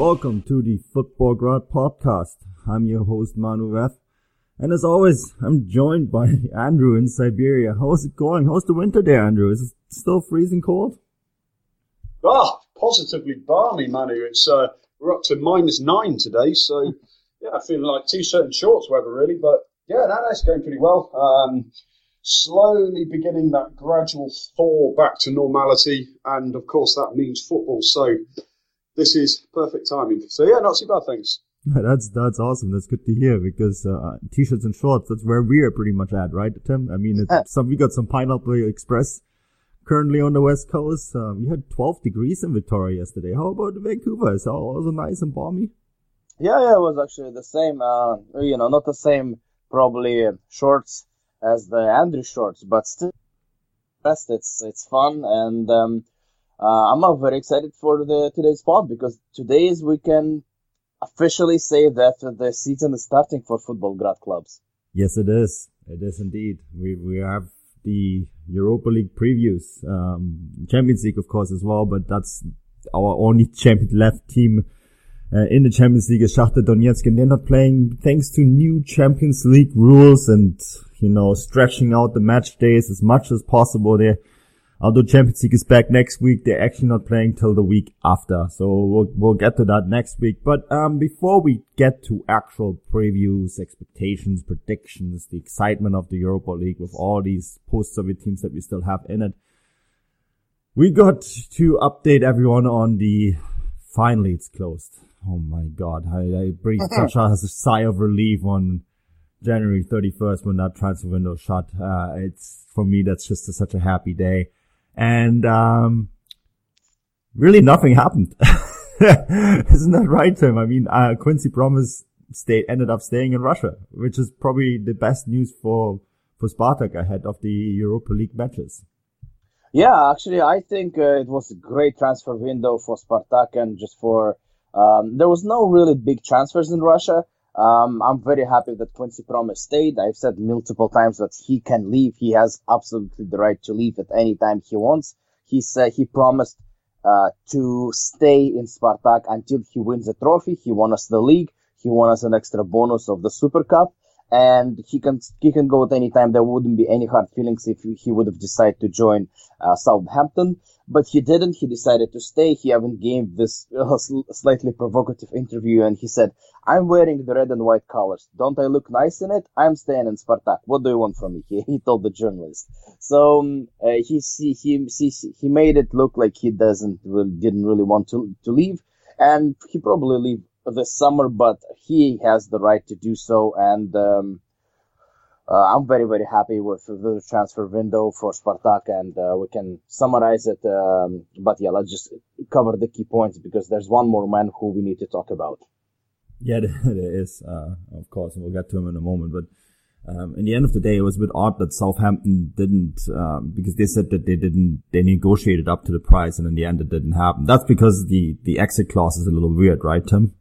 Welcome to the Futbolgrad podcast. I'm your host Manu Veth. And as always, I'm joined by Andrew in Siberia. How's it going? How's the winter there, Andrew? Is it still freezing cold? Ah, positively balmy, Manu. It's uh, we're up to minus nine today, so yeah, feeling like t-shirt and shorts weather really. But yeah, that, that's going pretty well. Um, slowly beginning that gradual thaw back to normality, and of course that means football. So this is perfect timing. So yeah, not too bad, thanks. That's that's awesome. That's good to hear because uh, t-shirts and shorts. That's where we are pretty much at, right, Tim? I mean, it's some we got some Pineapple Express currently on the west coast. Uh, we had 12 degrees in Victoria yesterday. How about Vancouver? Is it also nice and balmy? Yeah, yeah, it was actually the same. Uh, you know, not the same probably uh, shorts as the Andrew shorts, but still, best. it's it's fun and. Um, uh, I'm very excited for the today's pod because today's we can officially say that the season is starting for futbolgrad clubs. Yes, it is. It is indeed. We we have the Europa League previews, um, Champions League of course as well, but that's our only champion left team. Uh, in the Champions League is Shakhtar Donetsk and they're not playing thanks to new Champions League rules and, you know, stretching out the match days as much as possible. They're Although Champions League is back next week, they're actually not playing till the week after. So we'll, we'll get to that next week. But, um, before we get to actual previews, expectations, predictions, the excitement of the Europa League with all these post-Soviet teams that we still have in it, we got to update everyone on the, finally it's closed. Oh my God. I, I breathe such a, a sigh of relief on January 31st when that transfer window shut. Uh, it's, for me, that's just a, such a happy day and um, really nothing happened. Isn't that right, Tim? I mean, uh, Quincy Promes stayed, ended up staying in Russia, which is probably the best news for for Spartak ahead of the Europa League matches. Yeah, actually, I think uh, it was a great transfer window for Spartak and just for um, there was no really big transfers in Russia. Um, I'm very happy that Quincy Promes stayed. I've said multiple times that he can leave. He has absolutely the right to leave at any time he wants. He said he promised uh, to stay in Spartak until he wins a trophy. He won us the league. He won us an extra bonus of the Super Cup and he can he can go at any time. There wouldn't be any hard feelings if he would have decided to join uh, Southampton, but he didn't. He decided to stay. He even gave this uh, slightly provocative interview, and he said, "I'm wearing the red and white colors. Don't I look nice in it? I'm staying in Spartak. What do you want from me?" He, he told the journalist. So um, uh, he he he he made it look like he doesn't really, didn't really want to to leave, and he probably leave this summer, but he has the right to do so. And um, uh, I'm very, very happy with the transfer window for Spartak, and uh, we can summarize it. Um, but yeah, let's just cover the key points because there's one more man who we need to talk about. Yeah, there is, uh, of course, and we'll get to him in a moment. But um, in the end of the day, it was a bit odd that Southampton didn't, um, because they said that they didn't, they negotiated up to the price, and in the end, it didn't happen. That's because the the exit clause is a little weird, right, Tim?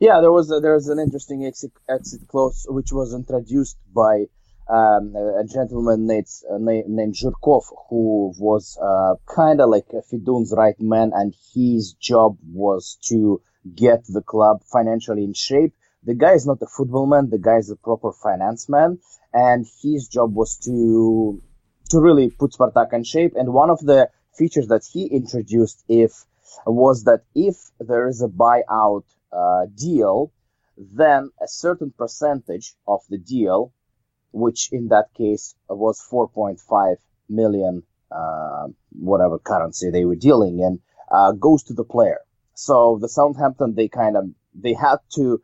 Yeah, there was a, there was an interesting exit, exit clause which was introduced by um, a gentleman named, uh, named Zhirkov, who was uh, kind of like Fedun's right man, and his job was to get the club financially in shape the guy is not a football man. The guy is a proper finance man, and his job was to to really put Spartak in shape. And one of the features that he introduced, if was that if there is a buyout uh, deal, then a certain percentage of the deal, which in that case was 4.5 million, uh, whatever currency they were dealing in, uh, goes to the player. So the Southampton, they kind of, they had to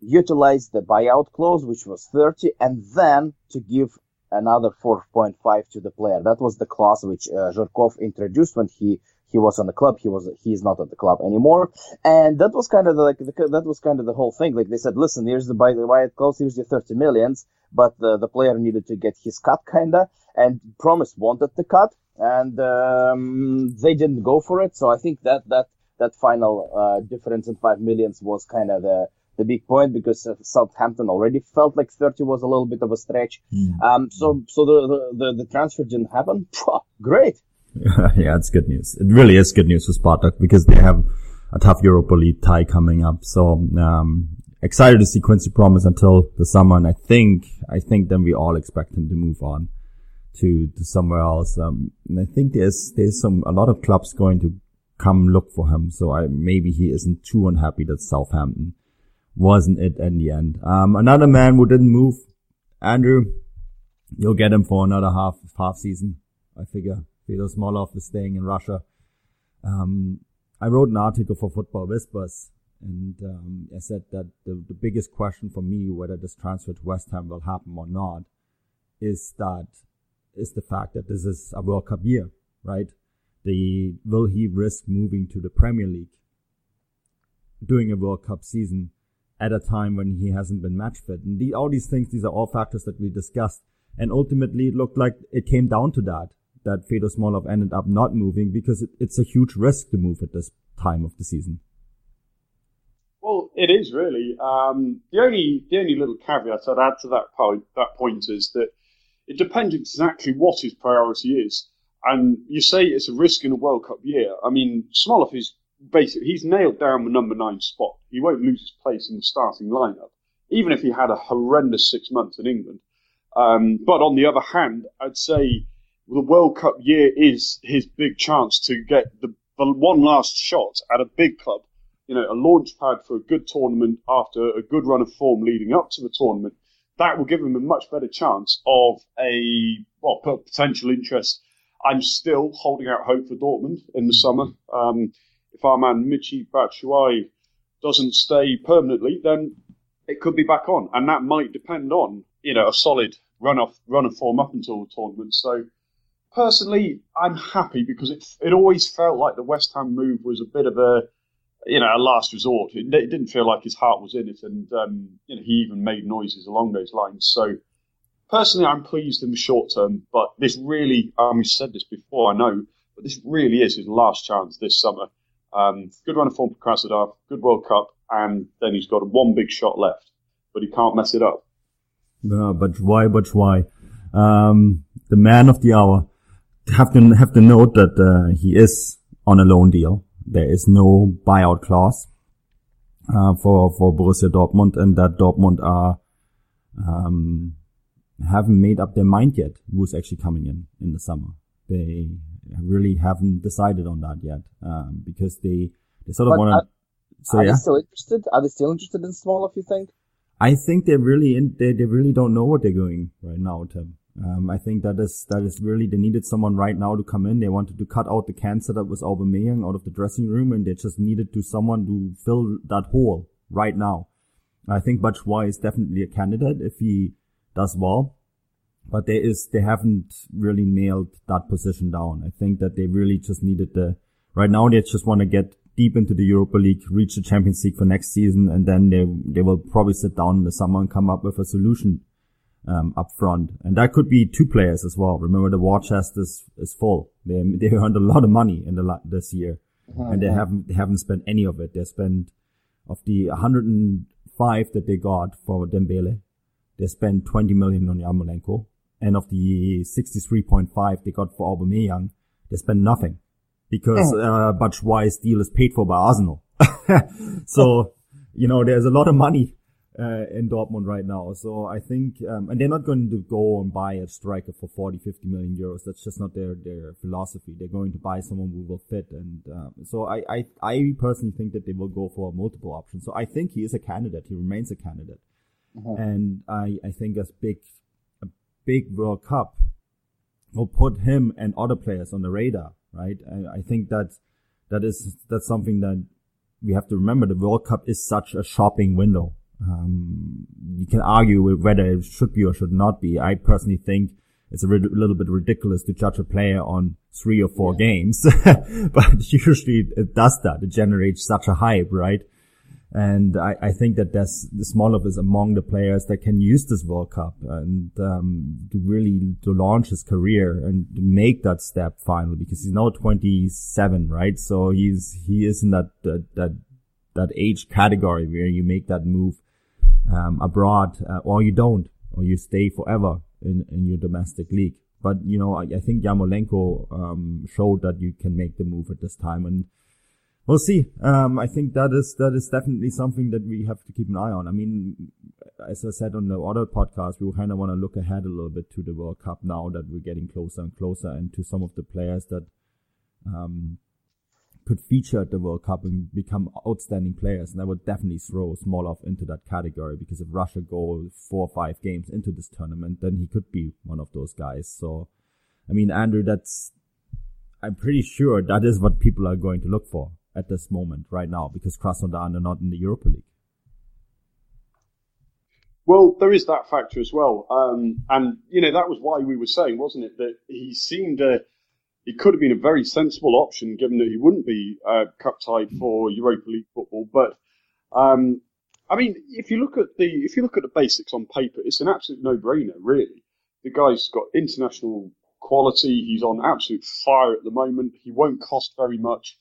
utilize the buyout clause, which was 30, and then to give another 4.5 to the player. That was the clause which uh, Zhirkov introduced when he he was on the club. He was he's not at the club anymore, and that was kind of the, like the, that was kind of the whole thing. Like they said, listen, here's the buy the buyout clause, here's your 30 millions, but the the player needed to get his cut kinda, and Promes wanted the cut, and um, they didn't go for it. So I think that that that final uh, difference in five millions was kind of the the big point because Southampton already felt like 30 was a little bit of a stretch. Mm. Um, so so the, the the transfer didn't happen. Great. yeah, it's good news. It really is good news for Spartak because they have a tough Europa League tie coming up. So um, excited to see Quincy Promes until the summer, and I think I think then we all expect him to move on to to somewhere else. Um, and I think there's there's some a lot of clubs going to come look for him. So I maybe he isn't too unhappy that Southampton wasn't it in the end. Um, another man who didn't move, Andrew. You'll get him for another half half season, I figure. Fedor Smolov is staying in Russia. Um, I wrote an article for Football Whispers, and um, I said that the, the biggest question for me, whether this transfer to West Ham will happen or not, is that is the fact that this is a World Cup year, right? The will he risk moving to the Premier League during a World Cup season at a time when he hasn't been match fit? And the, all these things, these are all factors that we discussed. And ultimately, it looked like it came down to that that Fedor Smolov ended up not moving because it, it's a huge risk to move at this time of the season. Well, it is really. Um, the only the only little caveat I'd add to that point that point is that it depends exactly what his priority is. And you say it's a risk in a World Cup year. I mean, Smolov is basically he's nailed down the number nine spot. He won't lose his place in the starting lineup, even if he had a horrendous six months in England. Um, but on the other hand, I'd say the World Cup year is his big chance to get the, the one last shot at a big club. You know, a launch pad for a good tournament after a good run of form leading up to the tournament. That will give him a much better chance of a well potential interest. I'm still holding out hope for Dortmund in the summer. Um, if our man Michy Batshuayi doesn't stay permanently, then it could be back on, and that might depend on you know a solid run off run of form up until the tournament. So personally, I'm happy because it it always felt like the West Ham move was a bit of a you know a last resort. It, it didn't feel like his heart was in it, and um, you know he even made noises along those lines. So personally, I'm pleased in the short term, but this really, um, we said this before, I know, but this really is his last chance this summer. Um, good run of form for Krasnodar, good World Cup, and then he's got one big shot left, but he can't mess it up. No, but why? But why? Um, the man of the hour have to have to note that uh, he is on a loan deal. There is no buyout clause uh, for for Borussia Dortmund, and that Dortmund are um, haven't made up their mind yet who's actually coming in in the summer. They really haven't decided on that yet um, because they they sort of want to. So are yeah. they still interested? Are they still interested in Smolov? You think? I think they're really in. They they really don't know what they're doing right now, Tim. Um, I think that is that is really they needed someone right now to come in. They wanted to cut out the cancer that was Aubameyang out of the dressing room, and they just needed to someone to fill that hole right now. I think Batshuayi is definitely a candidate if he does well, but there is they haven't really nailed that position down. I think that they really just needed the right now. They just want to get deep into the Europa League, reach the Champions League for next season, and then they they will probably sit down in the summer and come up with a solution um, up front. And that could be two players as well. Remember the war chest is, is full. They, they earned a lot of money in the, this year uh-huh. and they haven't, they haven't spent any of it. They spent of the 105 that they got for Dembele, they spent 20 million on Yarmolenko. And of the 63.5 they got for Aubameyang, they spent nothing because, uh, Batshuayi's deal is paid for by Arsenal. so, you know, there's a lot of money uh, in Dortmund right now. So I think, um, and they're not going to go and buy a striker for 40, 50 million euros. That's just not their, their philosophy. They're going to buy someone who will fit. And, um, so I, I, I personally think that they will go for multiple options. So I think he is a candidate. He remains a candidate. Mm-hmm. And I, I think a big, a big World Cup will put him and other players on the radar, right? I, I think that, that is, that's something that we have to remember. The World Cup is such a shopping window um, you can argue whether it should be or should not be. I personally think it's a rid- little bit ridiculous to judge a player on three or four yeah. games, but usually it does that. It generates such a hype, right? And I, I think that there's Smolov is among the players that can use this World Cup and um, to really to launch his career and make that step finally because he's now 27, right? So he's he is in that that that, that age category where you make that move um, abroad, uh, or you don't, or you stay forever in, in your domestic league. But, you know, I, I think Yarmolenko um, showed that you can make the move at this time and we'll see. Um, I think that is, that is definitely something that we have to keep an eye on. I mean, as I said on the other podcast, we kind of want to look ahead a little bit to the World Cup now that we're getting closer and closer and to some of the players that, um, could feature at the World Cup and become outstanding players. And I would definitely throw Smolov into that category because if Russia go four or five games into this tournament, then he could be one of those guys. So, I mean, Andrew, that's, I'm pretty sure that is what people are going to look for at this moment right now because Krasnodar are not in the Europa League. Well, there is that factor as well. Um, and, you know, that was why we were saying, wasn't it, that he seemed uh, he could have been a very sensible option given that he wouldn't be uh, cup tied for Europa League football. But um, I mean, if you look at the if you look at the basics on paper, it's an absolute no brainer, really. The guy's got international quality. He's on absolute fire at the moment. He won't cost very much.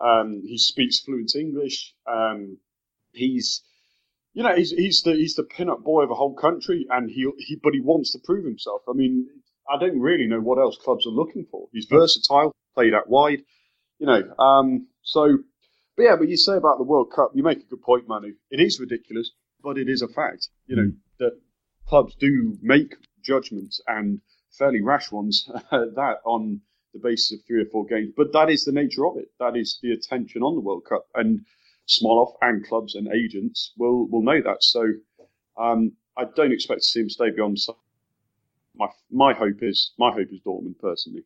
Um, he speaks fluent English. Um, he's you know, he's he's the he's the pin-up boy of a whole country, and he he but he wants to prove himself. I mean, I don't really know what else clubs are looking for. He's versatile, played out wide, you know. Um, so, but yeah, but you say about the World Cup, you make a good point, Manu. It is ridiculous, but it is a fact, you know, mm. that clubs do make judgments and fairly rash ones that on the basis of three or four games. But that is the nature of it. That is the attention on the World Cup, and Smolov and clubs and agents will will know that. So um, I don't expect to see him stay beyond my my hope is my hope is Dortmund personally.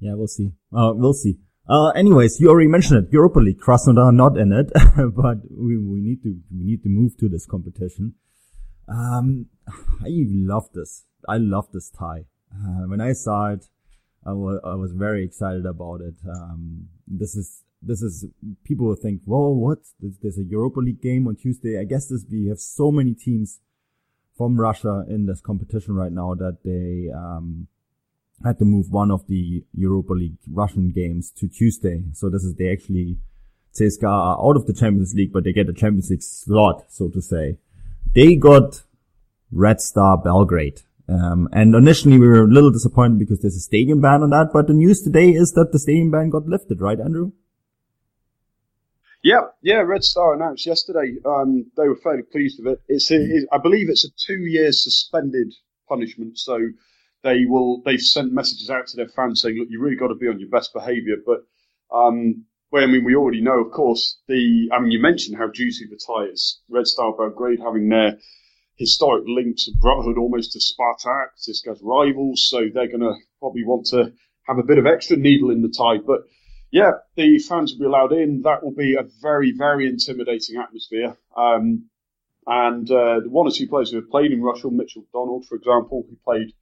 Yeah, we'll see. Uh, we'll see. Uh, anyways, you already mentioned it. Europa League, Krasnodar not in it, but we, we need to, we need to move to this competition. Um, I love this. I love this tie. Uh, when I saw it, I was, I was very excited about it. Um, this is, this is, people will think, well, what? There's a Europa League game on Tuesday. I guess this, we have so many teams from Russia in this competition right now that they um, had to move one of the Europa League Russian games to Tuesday. So this is they actually CSKA are out of the Champions League, but they get a Champions League slot, so to say. They got Red Star Belgrade. Um, and initially we were a little disappointed because there's a stadium ban on that, but the news today is that the stadium ban got lifted, right, Andrew? Yeah, yeah. Red Star announced yesterday. Um, they were fairly pleased with it. It's, a, it, I believe, it's a two-year suspended punishment. So they will. They've sent messages out to their fans saying, "Look, you really got to be on your best behaviour." But um, well, I mean, we already know, of course. The I mean, you mentioned how juicy the tie is. Red Star Belgrade having their historic links of brotherhood almost to Spartak, CSKA's rivals. So they're going to probably want to have a bit of extra needle in the tie, but yeah, the fans will be allowed in. That will be a very, very intimidating atmosphere. Um, and uh, one or two players who have played in Russia, Mitchell Donald, for example, who played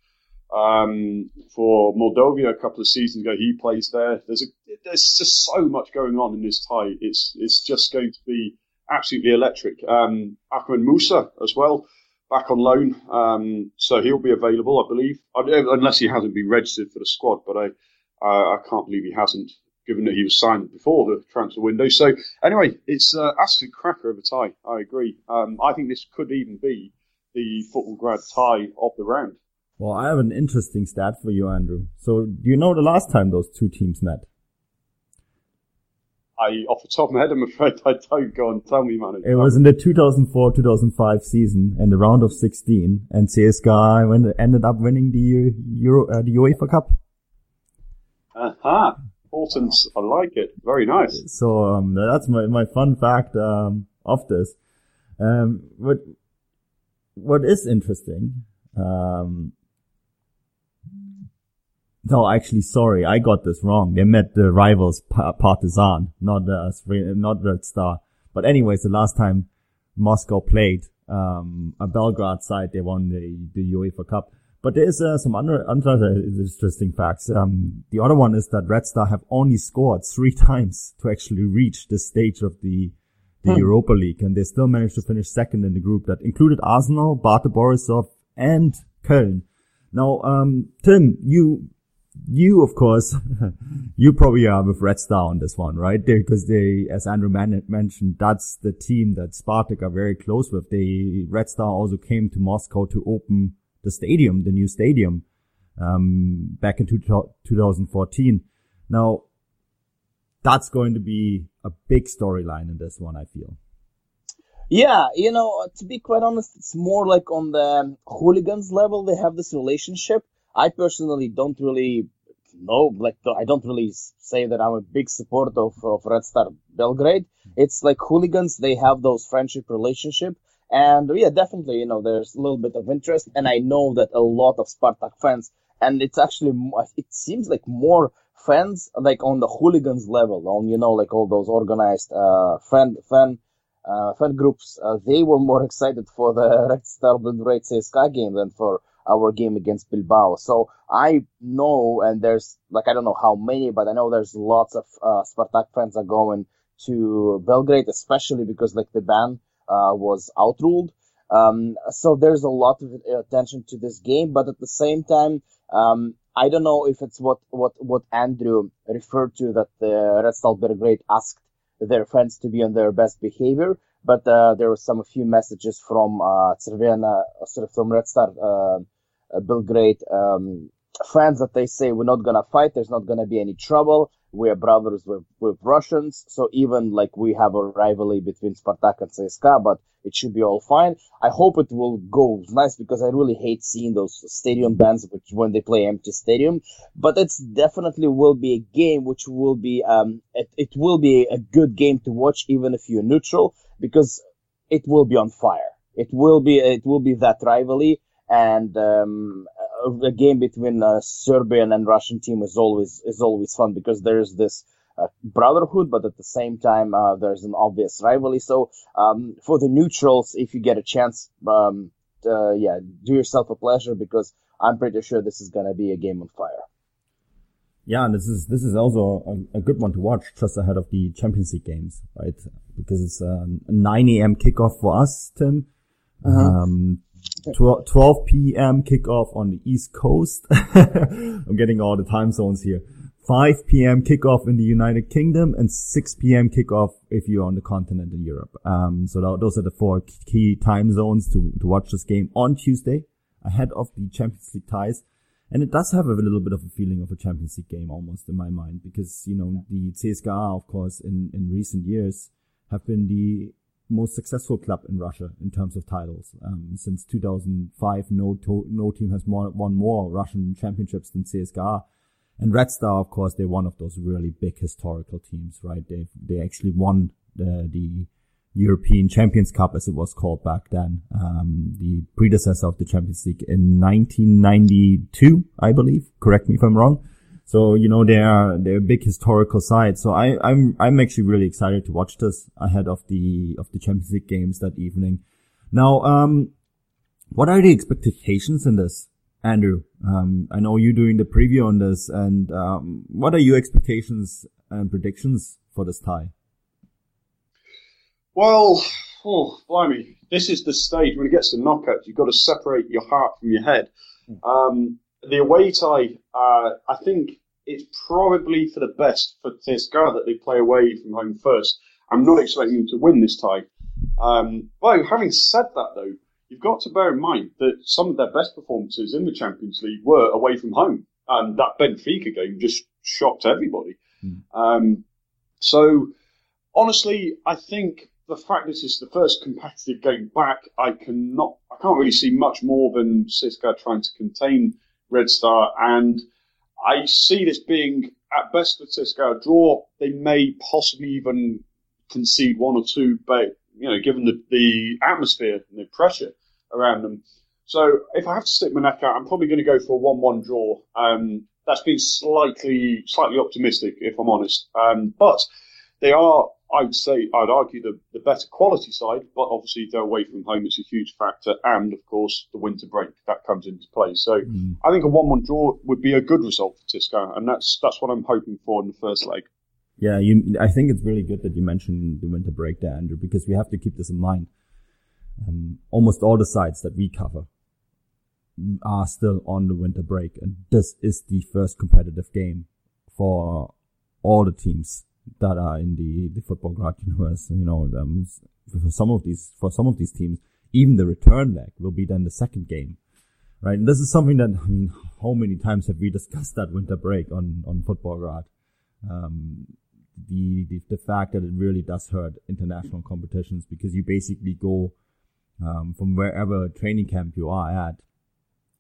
um, for Mordovia a couple of seasons ago, he plays there. There's a, there's just so much going on in this tie. It's it's just going to be absolutely electric. Um, Ahmed Musa as well, back on loan, um, so he'll be available, I believe, unless he hasn't been registered for the squad. But I uh, I can't believe he hasn't given that he was signed before the transfer window. So anyway, it's uh, absolute cracker of a tie. I agree. Um, I think this could even be the futbolgrad tie of the round. Well, I have an interesting stat for you, Andrew. So do you know the last time those two teams met? I, off the top of my head, I'm afraid I don't. Go on, tell me, man. It was in the 2004-2005 season in the round of 16, and CSKA ended up winning the Euro, uh, the UEFA Cup. Aha, uh-huh. Important. I like it. Very nice. So um, that's my my fun fact um, of this. Um, what what is interesting um, no, actually, sorry, I got this wrong. They met the rivals Partizan, not uh, not Red Star. But anyways, the last time Moscow played um, a Belgrade side, they won the the UEFA Cup. But there is uh, some other, other interesting facts. Um, the other one is that Red Star have only scored three times to actually reach the stage of the the hmm. Europa League, and they still managed to finish second in the group that included Arsenal, Bate Borisov, and Köln. Now, um, Tim, you you, of course, you probably are with Red Star on this one, right? Because they, as Andrew man- mentioned, that's the team that Spartak are very close with. They, Red Star also came to Moscow to open the stadium, the new stadium, um, back in two- 2014. Now, that's going to be a big storyline in this one, I feel. Yeah, you know, to be quite honest, it's more like on the hooligans level, they have this relationship I personally don't really know, like, I don't really say that I'm a big supporter of, of Red Star Belgrade. It's like hooligans, they have those friendship relationship. And yeah, definitely, you know, there's a little bit of interest. And I know that a lot of Spartak fans, and it's actually, it seems like more fans, like on the hooligans level, on, you know, like all those organized, uh, fan, fan, uh, fan groups, uh, they were more excited for the Red Star Belgrade CSKA game than for our game against Bilbao. So I know, and there's like I don't know how many, but I know there's lots of uh, Spartak fans are going to Belgrade, especially because like the ban uh, was outruled. Um, so there's a lot of attention to this game, but at the same time, um, I don't know if it's what what what Andrew referred to that the Red Star Belgrade asked their fans to be on their best behavior. But uh, there were some few messages from uh, Crvena, uh, sort of from Red Star uh, uh, Belgrade um, fans that they say we're not gonna fight. There's not gonna be any trouble. We are brothers with, with Russians, so even like we have a rivalry between Spartak and CSKA, but it should be all fine. I hope it will go nice because I really hate seeing those stadium bands which when they play empty stadium. But it's definitely will be a game which will be um it, it will be a good game to watch even if you're neutral because it will be on fire. It will be it will be that rivalry and um, a game between a Serbian and Russian team is always is always fun because there's this uh, brotherhood, but at the same time uh, there's an obvious rivalry. So um, for the neutrals, if you get a chance, um, uh, yeah, do yourself a pleasure because I'm pretty sure this is gonna be a game on fire. Yeah, and this is this is also a, a, good one to watch just ahead of the Champions League games, right? Because it's a 9 a.m. kickoff for us, Tim. Uh-huh. Um, 12, 12 p.m. kickoff on the East Coast. I'm getting all the time zones here. 5 p.m. kickoff in the United Kingdom and 6 p.m. kickoff if you're on the continent in Europe. Um, so that, those are the four key time zones to, to watch this game on Tuesday ahead of the Champions League ties. And it does have a little bit of a feeling of a Champions League game almost in my mind because, you know, the CSKA, of course, in, in recent years have been the most successful club in Russia in terms of titles. Um, since 2005, no to- no team has more, won more Russian championships than CSKA. And Red Star, of course, they're one of those really big historical teams, right? They they actually won the, the European Champions Cup, as it was called back then, um, the predecessor of the Champions League in 1992, I believe. Correct me if I'm wrong. So, you know, they're, they're a big historical side. So I, I'm, I'm actually really excited to watch this ahead of the, of the Champions League games that evening. Now, um, what are the expectations in this, Andrew? Um, I know you're doing the preview on this and, um, what are your expectations and predictions for this tie? Well, oh, blimey, this is the stage when it gets to knockouts. You've got to separate your heart from your head. Hmm. Um, the away tie, uh, I think it's probably for the best for CSKA that they play away from home first. I'm not expecting them to win this tie. Um, well, having said that though, you've got to bear in mind that some of their best performances in the Champions League were away from home. And that Benfica game just shocked everybody. Mm. Um, so honestly, I think the fact this is the first competitive game back, I cannot, I can't really see much more than CSKA trying to contain Red Star, and I see this being at best CSKA a draw. They may possibly even concede one or two, but you know, given the, the atmosphere and the pressure around them. So if I have to stick my neck out, I'm probably going to go for a one-one draw. Um, that's been slightly slightly optimistic, if I'm honest. Um, but they are I'd say I'd argue the, the better quality side, but obviously they're away from home. It's a huge factor, and of course the winter break that comes into play. So mm. I think a one-one draw would be a good result for CSKA, and that's that's what I'm hoping for in the first leg. Yeah, you, I think it's really good that you mentioned the winter break there, Andrew, because we have to keep this in mind. Um, almost all the sites that we cover are still on the winter break, and this is the first competitive game for all the teams that are in the, the futbolgrad universe. You know, um, for some of these, for some of these teams, even the return leg will be then the second game, right? And this is something that, I mean, how many times have we discussed that winter break on, on futbolgrad? Um, the, the, the fact that it really does hurt international competitions because you basically go, um, from wherever training camp you are at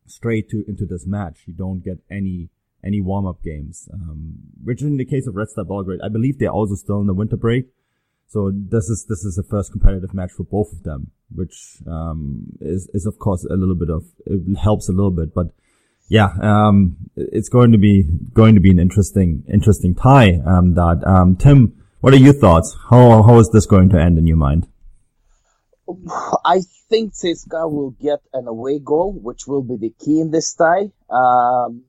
straight to, into this match. You don't get any, any warm up games. Um, which in the case of Red Star Belgrade, I believe they're also still in the winter break. So this is this is the first competitive match for both of them, which um, is is of course a little bit of it helps a little bit, but yeah, um, it's going to be going to be an interesting interesting tie. Um, that um, Tim, what are your thoughts? How how is this going to end in your mind? I think CSKA will get an away goal, which will be the key in this tie. Um,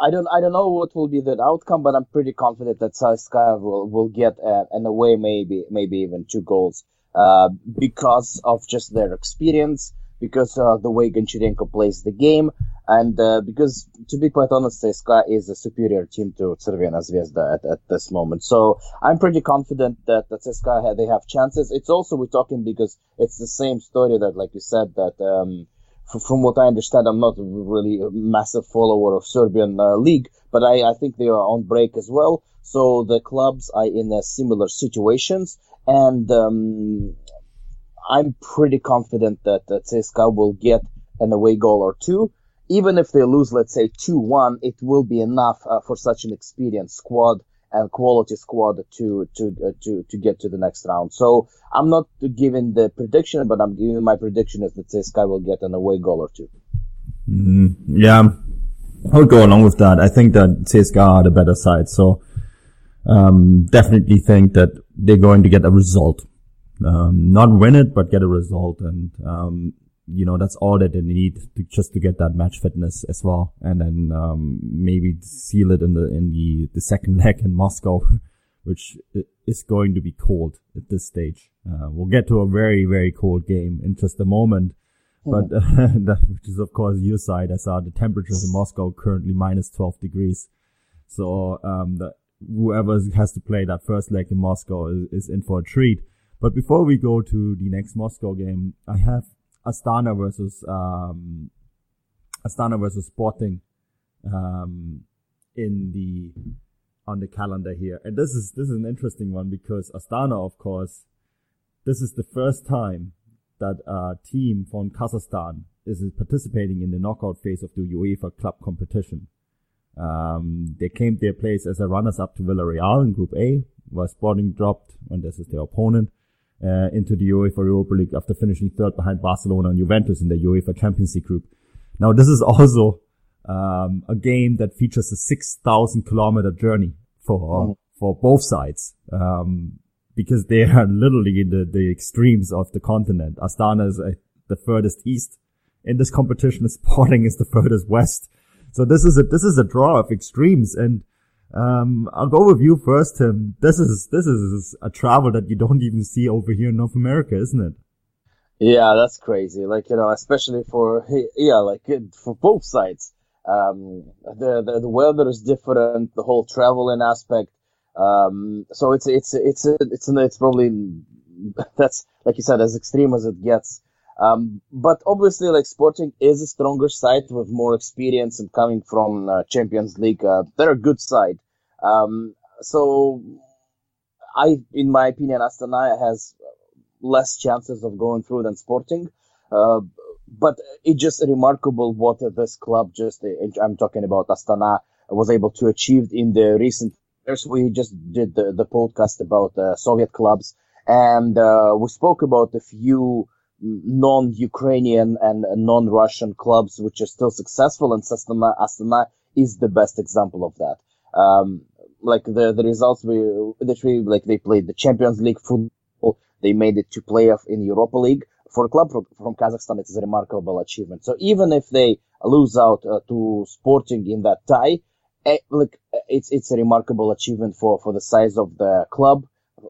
I don't I don't know what will be the outcome, but I'm pretty confident that CSKA will will get a, an away maybe maybe even two goals uh, because of just their experience, because of the way Goncharenko plays the game, and uh, because to be quite honest, CSKA is a superior team to Crvena Zvezda at, at this moment. So I'm pretty confident that that CSKA they have chances. It's also we're talking because it's the same story that like you said that. Um, from what I understand, I'm not really a massive follower of Serbian uh, league, but I, I think they are on break as well. So the clubs are in a similar situations, and um, I'm pretty confident that, that CSKA will get an away goal or two. Even if they lose, let's say 2-1, it will be enough uh, for such an experienced squad and quality squad to to uh, to to get to the next round. So I'm not giving the prediction, but I'm giving my prediction is that CSKA will get an away goal or 2 mm, yeah, I would go along with that. I think that CSKA are the better side, so um, definitely think that they're going to get a result. Um, not win it, but get a result, and um, you know, that's all that they need to just to get that match fitness as well. And then, um, maybe seal it in the, in the, the second leg in Moscow, which is going to be cold at this stage. Uh, we'll get to a very, very cold game in just a moment. But uh, that, which is of course your side. I saw the temperatures in Moscow currently minus 12 degrees. So, um, the, whoever has to play that first leg in Moscow is, is in for a treat. But before we go to the next Moscow game, I have Astana versus um, Astana versus Sporting um, in the on the calendar here, and this is this is an interesting one because Astana, of course, this is the first time that a team from Kazakhstan is participating in the knockout phase of the UEFA club competition. Um, they claimed their place as a runners-up to Villarreal in Group A, where Sporting dropped and this is their opponent uh, into the UEFA Europa League after finishing third behind Barcelona and Juventus in the UEFA Champions League group. Now, this is also um, a game that features a 6,000 kilometer journey for mm. for both sides, um, because they are literally in the, the extremes of the continent. Astana is uh, the furthest east in this competition. Sporting is the furthest west. So this is a this is a draw of extremes, and um, I'll go with you first, Tim. This is this is a travel that you don't even see over here in North America, isn't it? Yeah, that's crazy. Like you know, especially for yeah, like for both sides. Um, the, the the weather is different, the whole traveling aspect. Um, so it's it's it's it's it's probably that's like you said as extreme as it gets. Um, but obviously, like Sporting is a stronger side with more experience and coming from uh, Champions League. Uh, they're a good side. Um, so I, in my opinion, Astana has less chances of going through than Sporting. Uh, but it's just remarkable what this club just, I'm talking about Astana, was able to achieve in the recent years. We just did the, the podcast about uh, Soviet clubs and uh, we spoke about a few non-Ukrainian and non-Russian clubs which are still successful and Astana, Astana is the best example of that. Um, like the, the results we, that we, like they played the Champions League football, they made it to playoff in Europa League. For a club from, from Kazakhstan, it's a remarkable achievement. So even if they lose out uh, to Sporting in that tie, eh, like it's it's a remarkable achievement for for the size of the club,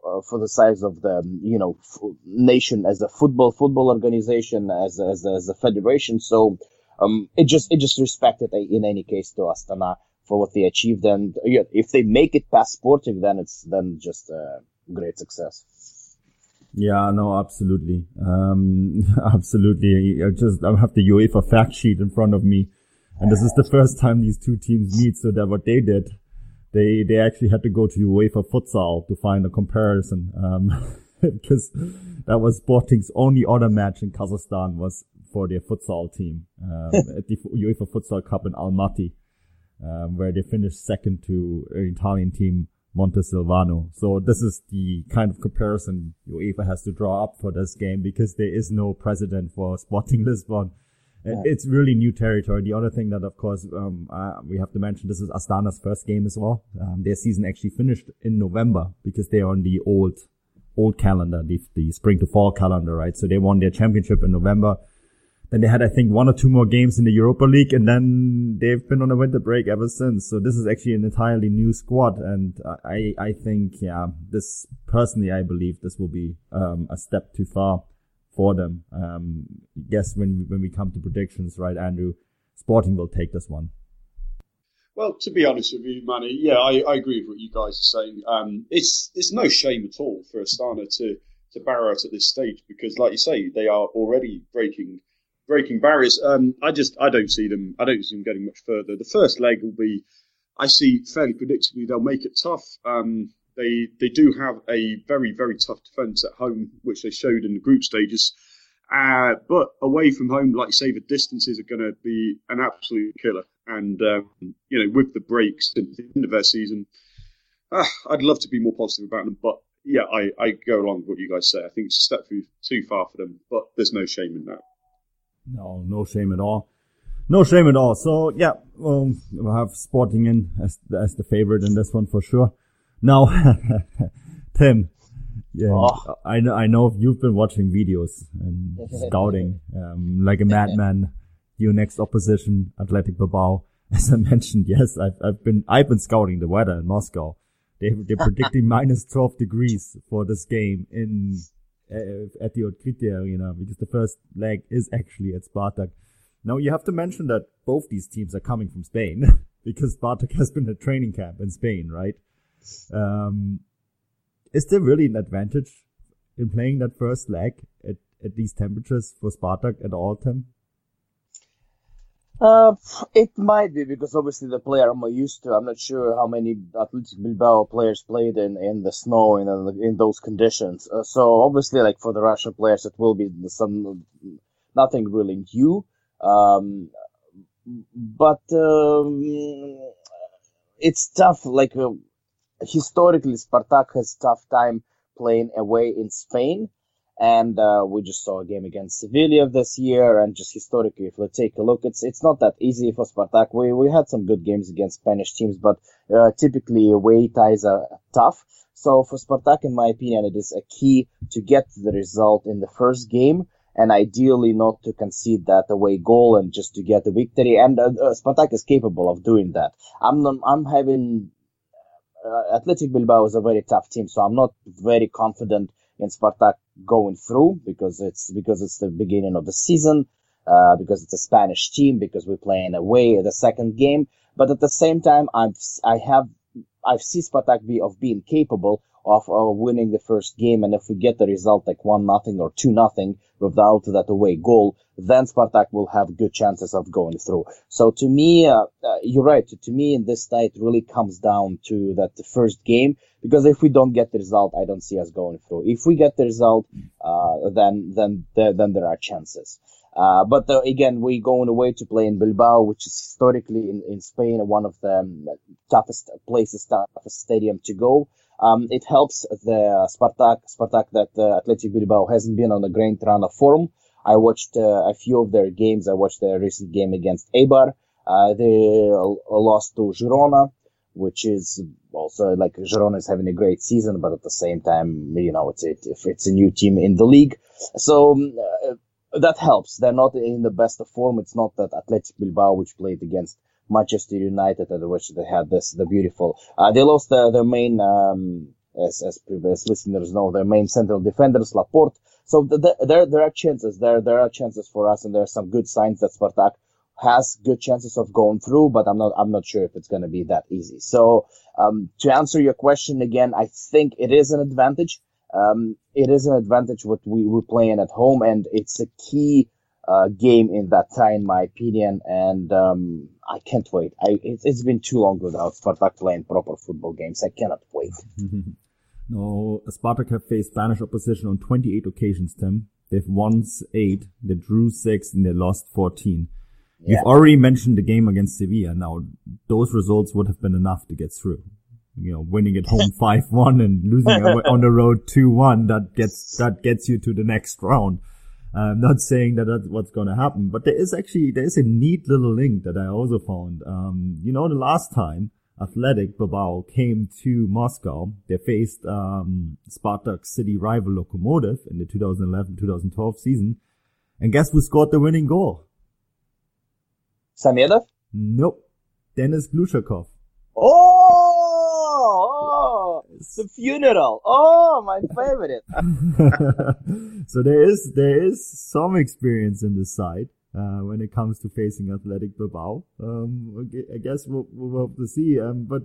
uh, for the size of the you know f- nation as a football football organization as as as a federation. So um, it just it just respected in any case to Astana for what they achieved, and yeah, if they make it past Sporting, then it's then just a great success. Yeah, no, absolutely. Um, absolutely. I just, I have the UEFA fact sheet in front of me. And this is the first time these two teams meet. So that what they did, they, they actually had to go to UEFA futsal to find a comparison. Um, because that was Sporting's only other match in Kazakhstan was for their futsal team, um, at the UEFA Futsal Cup in Almaty, um, where they finished second to an Italian team Montesilvano. So this is the kind of comparison UEFA has to draw up for this game because there is no precedent for Sporting Lisbon. Yeah. It's really new territory. The other thing that, of course, um, uh, we have to mention, this is Astana's first game as well. Um, their season actually finished in November because they're on the old, old calendar, the, the spring to fall calendar, right? So they won their championship in November. Then they had, I think, one or two more games in the Europa League, and then they've been on a winter break ever since. So this is actually an entirely new squad, and I, I think, yeah, this personally, I believe this will be um, a step too far for them. Um, guess when when we come to predictions, right, Andrew, Sporting will take this one. Well, to be honest with you, Manny, yeah, I, I agree with what you guys are saying. Um, it's it's no shame at all for Astana to to out at this stage because, like you say, they are already breaking breaking barriers. Um, I just I don't see them. I don't see them getting much further. The first leg will be, I see fairly predictably they'll make it tough. Um, they they do have a very very tough defence at home, which they showed in the group stages. Uh, but away from home, like you say, the distances are going to be an absolute killer. And um, you know, with the breaks at the end of their season, uh, I'd love to be more positive about them, but yeah, I, I go along with what you guys say. I think it's a step too, too far for them, but there's no shame in that. No, no shame at all. No shame at all. So yeah, well, we'll have Sporting in as as the favorite in this one for sure. Now, Tim, yeah, oh. I know I know you've been watching videos and scouting um, like a madman. Your next opposition, Athletic Bilbao. As I mentioned, yes, I've I've been I've been scouting the weather in Moscow. They they're predicting minus twelve degrees for this game in uh, at the Otkritie Arena because the first leg is actually at Spartak. Now you have to mention that both these teams are coming from Spain because Spartak has been a training camp in Spain, right? Um, is there really an advantage in playing that first leg at, at these temperatures for Spartak at all, Tim? Uh, it might be because obviously the player I'm used to. I'm not sure how many Athletic Bilbao players played in, in the snow in in those conditions. Uh, so obviously, like for the Russian players, it will be some nothing really new. Um, but um, it's tough. Like uh, historically, Spartak has tough time playing away in Spain. And uh, we just saw a game against Sevilla this year, and just historically, if we take a look, it's it's not that easy for Spartak. We we had some good games against Spanish teams, but uh, typically away ties are tough. So for Spartak, in my opinion, it is a key to get the result in the first game, and ideally not to concede that away goal and just to get the victory. And uh, uh Spartak is capable of doing that. I'm I'm having uh, Athletic Bilbao is a very tough team, so I'm not very confident in Spartak going through because it's because it's the beginning of the season, uh, because it's a Spanish team, because we're playing away the second game. But at the same time, I've I have I've seen Spartak be of being capable of uh, winning the first game. And if we get the result like one nothing or two nothing without that away goal, then Spartak will have good chances of going through. So to me, uh, uh, you're right. To me, in this night really comes down to that first game because if we don't get the result, I don't see us going through. If we get the result, uh, then then then there are chances. Uh, but uh, again, we're going away to play in Bilbao, which is historically in, in Spain one of the um, toughest places, toughest stadium to go. Um, it helps the Spartak, Spartak that uh, Athletic Bilbao hasn't been on a great run of form. I watched uh, a few of their games. I watched their recent game against Eibar. Uh, they lost to Girona, which is also like Girona is having a great season, but at the same time, you know, it's it, it's a new team in the league. So um, uh, that helps. They're not in the best of form. It's not that Athletic Bilbao, which played against Manchester United, which they had this the beautiful. Uh, they lost uh, their main, um, as as previous listeners know, their main central defenders, Laporte. So the, the, there there are chances. There there are chances for us, and there are some good signs that Spartak has good chances of going through. But I'm not I'm not sure if it's going to be that easy. So um, to answer your question again, I think it is an advantage. Um, it is an advantage what we we're playing at home, and it's a key uh, game in that time, in my opinion. And um, I can't wait. I, it, has been too long without Spartak playing proper football games. I cannot wait. no, Spartak have faced Spanish opposition on 28 occasions, Tim. They've won eight, they drew six, and they lost 14. Yeah. You've already mentioned the game against Sevilla. Now, those results would have been enough to get through. You know, winning at home 5-1 and losing on the road 2-1, that gets, that gets you to the next round. I'm not saying that that's what's going to happen, but there is actually, there is a neat little link that I also found. Um, you know, the last time Athletic Bilbao came to Moscow, they faced, um, Spartak city rival Lokomotiv in the 2011-2012 season. And guess who scored the winning goal? Samedov? Nope. Denis Glushakov. Oh, the funeral. Oh, my favorite. so there is there is some experience in this side uh, when it comes to facing Athletic Bilbao. Um, I guess we'll, we'll have to see. Um, but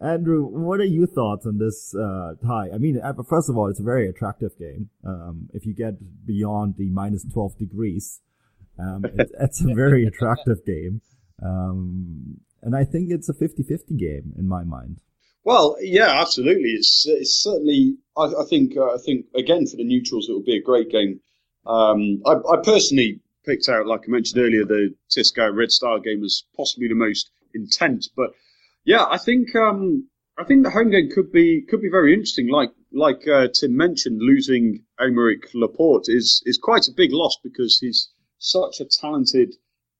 Andrew, what are your thoughts on this uh, tie? I mean, uh, first of all, it's a very attractive game. Um, if you get beyond the minus twelve degrees, um, it, it's a very attractive game. Um, and I think it's a 50-50 game in my mind. Well, yeah, absolutely. It's it's certainly. I, I think uh, I think again for the neutrals it will be a great game. Um, I, I, personally picked out, like I mentioned earlier, the CSKA Red Star game as possibly the most intense. But yeah, I think um, I think the home game could be could be very interesting. Like like uh, Tim mentioned, losing Aymeric Laporte is is quite a big loss because he's such a talented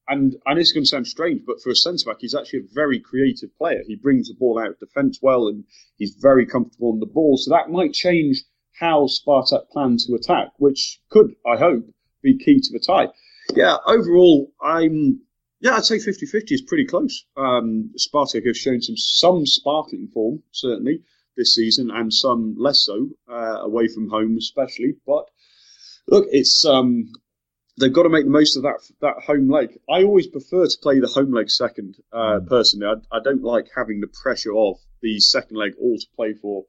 and and it's going to sound strange, but for a centre back, he's actually a very creative player. He brings the ball out of defence well, and he's very comfortable on the ball. So that might change how Spartak plan to attack, which could, I hope, be key to the tie. Yeah, overall, I'm yeah, I'd say 50-50 is pretty close. Um, Spartak have shown some some sparkling form certainly this season, and some less so uh, away from home, especially. But look, it's um, they've got to make the most of that that home leg. I always prefer to play the home leg second. Uh, mm. Personally, I, I, don't like having the pressure of the second leg all to play for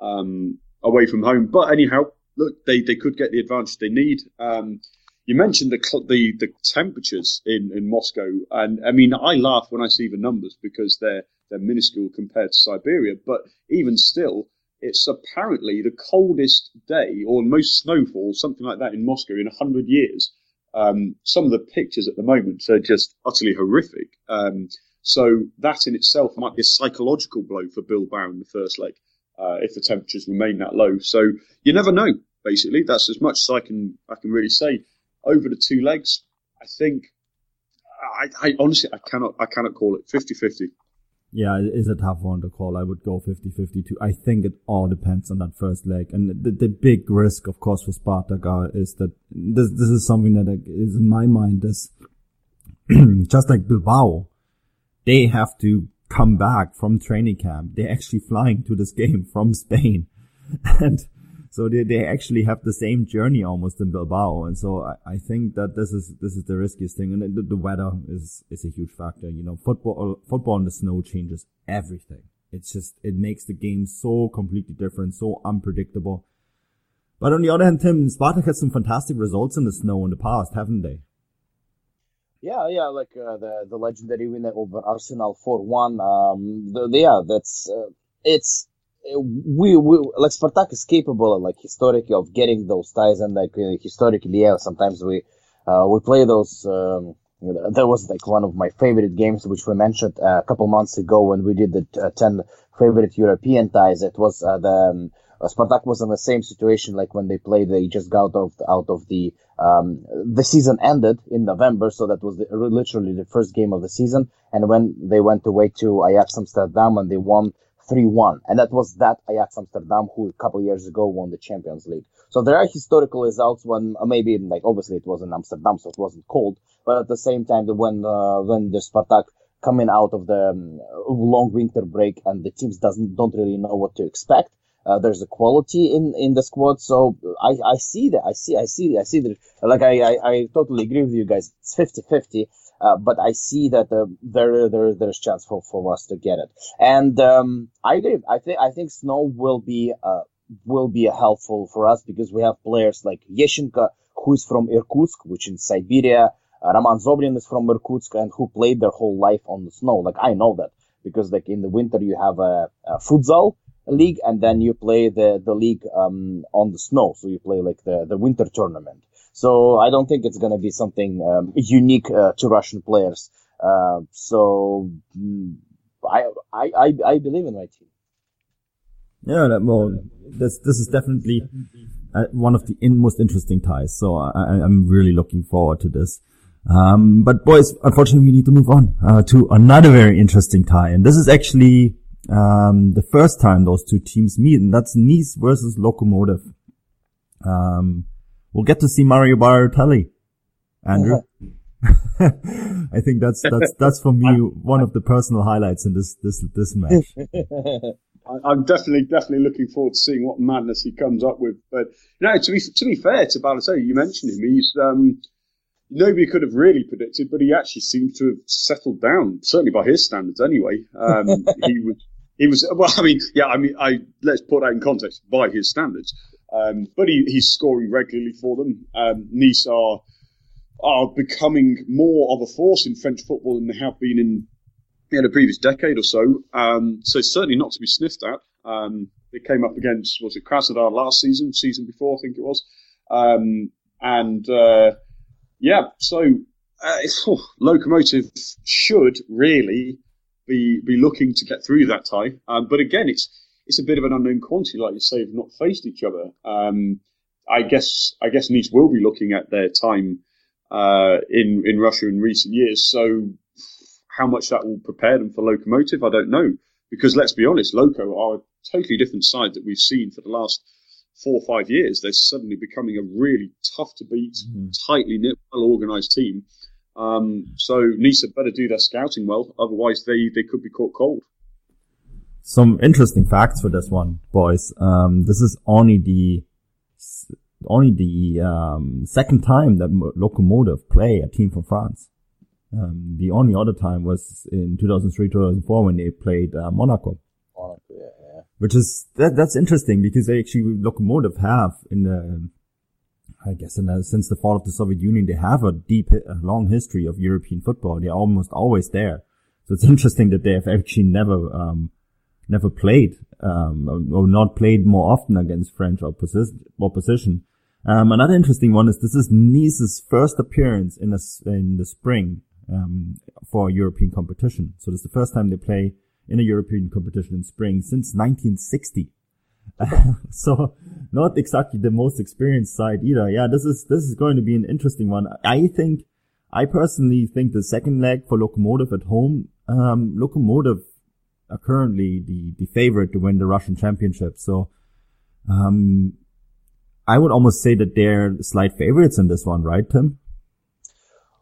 um, away from home. But anyhow, look, they, they could get the advantage they need. Um, you mentioned the, the the temperatures in, in Moscow, and I mean, I laugh when I see the numbers because they're they're minuscule compared to Siberia. But even still, it's apparently the coldest day or most snowfall, something like that, in Moscow in hundred years. Um, some of the pictures at the moment are just utterly horrific. Um, so that in itself might be a psychological blow for Bilbao in the first leg uh, if the temperatures remain that low. So you never know. Basically, that's as much as I can I can really say. Over the two legs, I think I, I honestly I cannot I cannot call it 50-50. Yeah, it is a tough one to call. I would go 50-50 too. I think it all depends on that first leg. And the, the big risk, of course, for Spartak is that this, this is something that is in my mind is just like Bilbao. They have to come back from training camp. They're actually flying to this game from Spain. and so they, they actually have the same journey almost in Bilbao. And so I, I think that this is, this is the riskiest thing. And the, the weather is, is a huge factor. You know, football, football in the snow changes everything. it's just it makes the game so completely different, so unpredictable. But on the other hand, Tim, Spartak had some fantastic results in the snow in the past, haven't they? Yeah, yeah, like uh, the the legendary win over Arsenal four one. Um, the, the, yeah, that's uh, it's we, we like Spartak is capable of like historically of getting those ties and like uh, historically yeah sometimes we uh, we play those um, that was like one of my favorite games which we mentioned a couple months ago when we did the uh, 10 favorite European ties. It was uh, the um, Spartak was in the same situation like when they played they just got out of out of the um, the season ended in November so that was the, literally the first game of the season. And when they went away to Ajax Amsterdam and they won 3-1. And that was that Ajax Amsterdam who a couple years ago won the Champions League. So there are historical results when uh, maybe like obviously it was in Amsterdam, so it wasn't cold, but at the same time when uh, when the Spartak coming out of the um, long winter break and the teams doesn't don't really know what to expect. Uh, there's a quality in, in the squad, so I, I see that. I see, I see, I see that. Like I, I, I totally agree with you guys. It's 50-50. Uh, but I see that uh, there there there's chance for, for us to get it. And um, I agree. I think I think snow will be uh, will be helpful for us because we have players like Yeshchenko, who is from Irkutsk, which in Siberia. Uh, Roman Zobnin is from Irkutsk and who played their whole life on the snow. Like I know that because like in the winter you have a, a futsal league and then you play the the league um, on the snow. So you play like the the winter tournament. So I don't think it's going to be something um, unique uh, to Russian players. Uh, so mm, I, I, I, I believe in my team. Yeah, that, well, this this is definitely uh, one of the in, most interesting ties. So I, am really looking forward to this. Um, but boys, unfortunately, we need to move on uh, to another very interesting tie, and this is actually um, the first time those two teams meet, and that's Nice versus Lokomotiv. Um, we'll get to see Mario Balotelli, Andrew. I think that's that's that's for me one of the personal highlights in this this this match. I'm definitely definitely looking forward to seeing what madness he comes up with. But you know, to be to be fair to Balotelli, you mentioned him. He's um, nobody could have really predicted, but he actually seems to have settled down, certainly by his standards. Anyway, um, he was he was well. I mean, yeah. I mean, I let's put that in context by his standards. Um, but he, he's scoring regularly for them. Um, nice are are becoming more of a force in French football than they have been in in a previous decade or so. Um, so certainly not to be sniffed at. Um, they came up against was it Krasnodar last season, season before I think it was, um, and uh, yeah. So uh, oh, Lokomotiv should really be be looking to get through that tie. Um, but again, it's it's a bit of an unknown quantity, like you say, have not faced each other. Um, I guess I guess Nice will be looking at their time uh, in in Russia in recent years. So how much that will prepare them for Lokomotiv, I don't know. Because let's be honest, Loco are a totally different side that we've seen for the last four or five years. They're suddenly becoming a really tough to beat, mm-hmm. tightly knit, well organised team. Um, so Nice had better do their scouting well, otherwise they, they could be caught cold some interesting facts for this one, boys. Um, this is only the only the um, second time that Lokomotiv play a team from France. Um, the only other time was in 2003, 2004 when they played uh, Monaco. Monaco, yeah, yeah. Which is that, that's interesting because they actually Lokomotiv have in the I guess in the, since the fall of the Soviet Union they have a deep, a long history of European football. They're almost always there. So it's interesting that they have actually never um, never played, um, or not played more often against French opposition. Um, another interesting one is this is Nice's first appearance in a, in the spring um, for a European competition. So this is the first time they play in a European competition in spring since 1960. so not exactly the most experienced side either. Yeah, this is this is going to be an interesting one. I think, I personally think the second leg for Lokomotiv at home, um, Lokomotiv are currently the, the favorite to win the Russian championship. So, um, I would almost say that they're slight favorites in this one, right, Tim?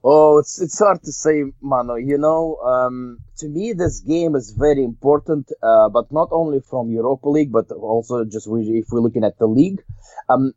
Oh, it's it's hard to say, Mano. You know, um, to me, this game is very important, uh, but not only from Europa League, but also just we, if we're looking at the league. Um,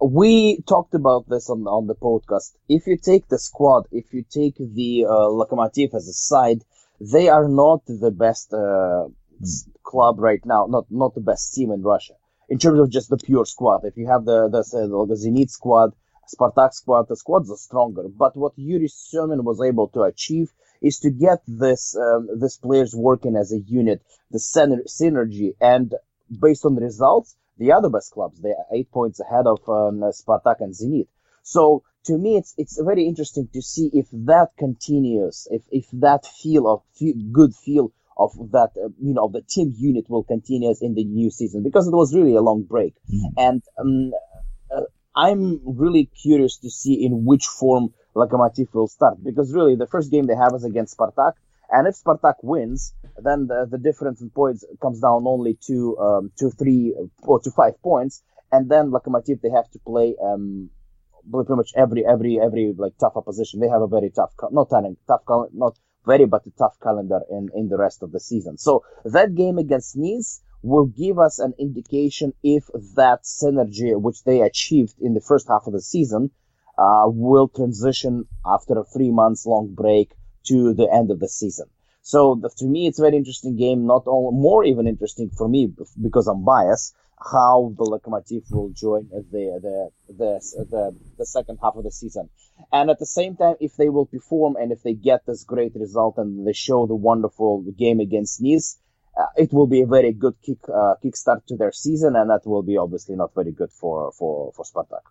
we talked about this on on the podcast. If you take the squad, if you take the uh, Lokomotiv as a side, they are not the best uh, mm. club right now, not not the best team in Russia in terms of just the pure squad. If you have the the, the Zenit squad, Spartak squad, the squads are stronger. But what Yuri Semin was able to achieve is to get this um, this players working as a unit, the synergy, and based on the results, the other best clubs they are eight points ahead of um, Spartak and Zenit. So to me, it's it's very interesting to see if that continues, if if that feel of feel, good feel of that uh, you know the team unit will continue in the new season because it was really a long break, mm. and um, uh, I'm really curious to see in which form Lokomotiv will start because really the first game they have is against Spartak, and if Spartak wins, then the, the difference in points comes down only to um, to three or to five points, and then Lokomotiv they have to play um, pretty much every every every like tough opposition. They have a very tough, not tough, not very but a tough calendar in in the rest of the season. So that game against Nice will give us an indication if that synergy which they achieved in the first half of the season uh, will transition after a three months long break to the end of the season. So the, to me, it's a very interesting game. Not only more even interesting for me because I'm biased. How the Lokomotiv will join the the the the, the second half of the season, and at the same time, if they will perform and if they get this great result and they show the wonderful game against Nice, it will be a very good kick uh, kickstart to their season, and that will be obviously not very good for for for Spartak.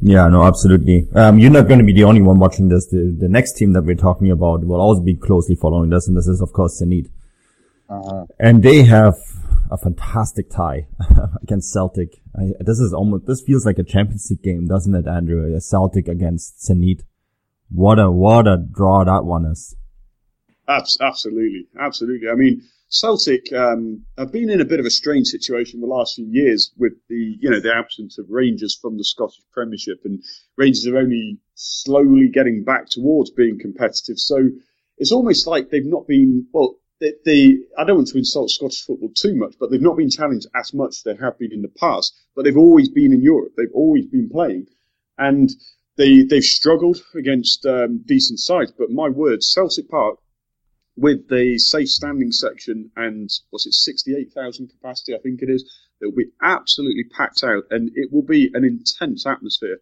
Yeah, no, absolutely. Um, you're not going to be the only one watching this. The, the next team that we're talking about will also be closely following this, and this is, of course, Zenit. Uh-huh. And they have a fantastic tie against Celtic. I, this is almost, this feels like a Champions League game, doesn't it, Andrew? A Celtic against Zenit. What a, what a draw that one is. Absolutely. Absolutely. I mean, Celtic um, have been in a bit of a strange situation the last few years with the you know the absence of Rangers from the Scottish Premiership, and Rangers are only slowly getting back towards being competitive. So it's almost like they've not been well. The, the I don't want to insult Scottish football too much, but they've not been challenged as much as they have been in the past. But they've always been in Europe. They've always been playing, and they they've struggled against um, decent sides. But my word, Celtic Park with the safe standing section and what's it, 68,000 capacity, I think it is, it will be absolutely packed out and it will be an intense atmosphere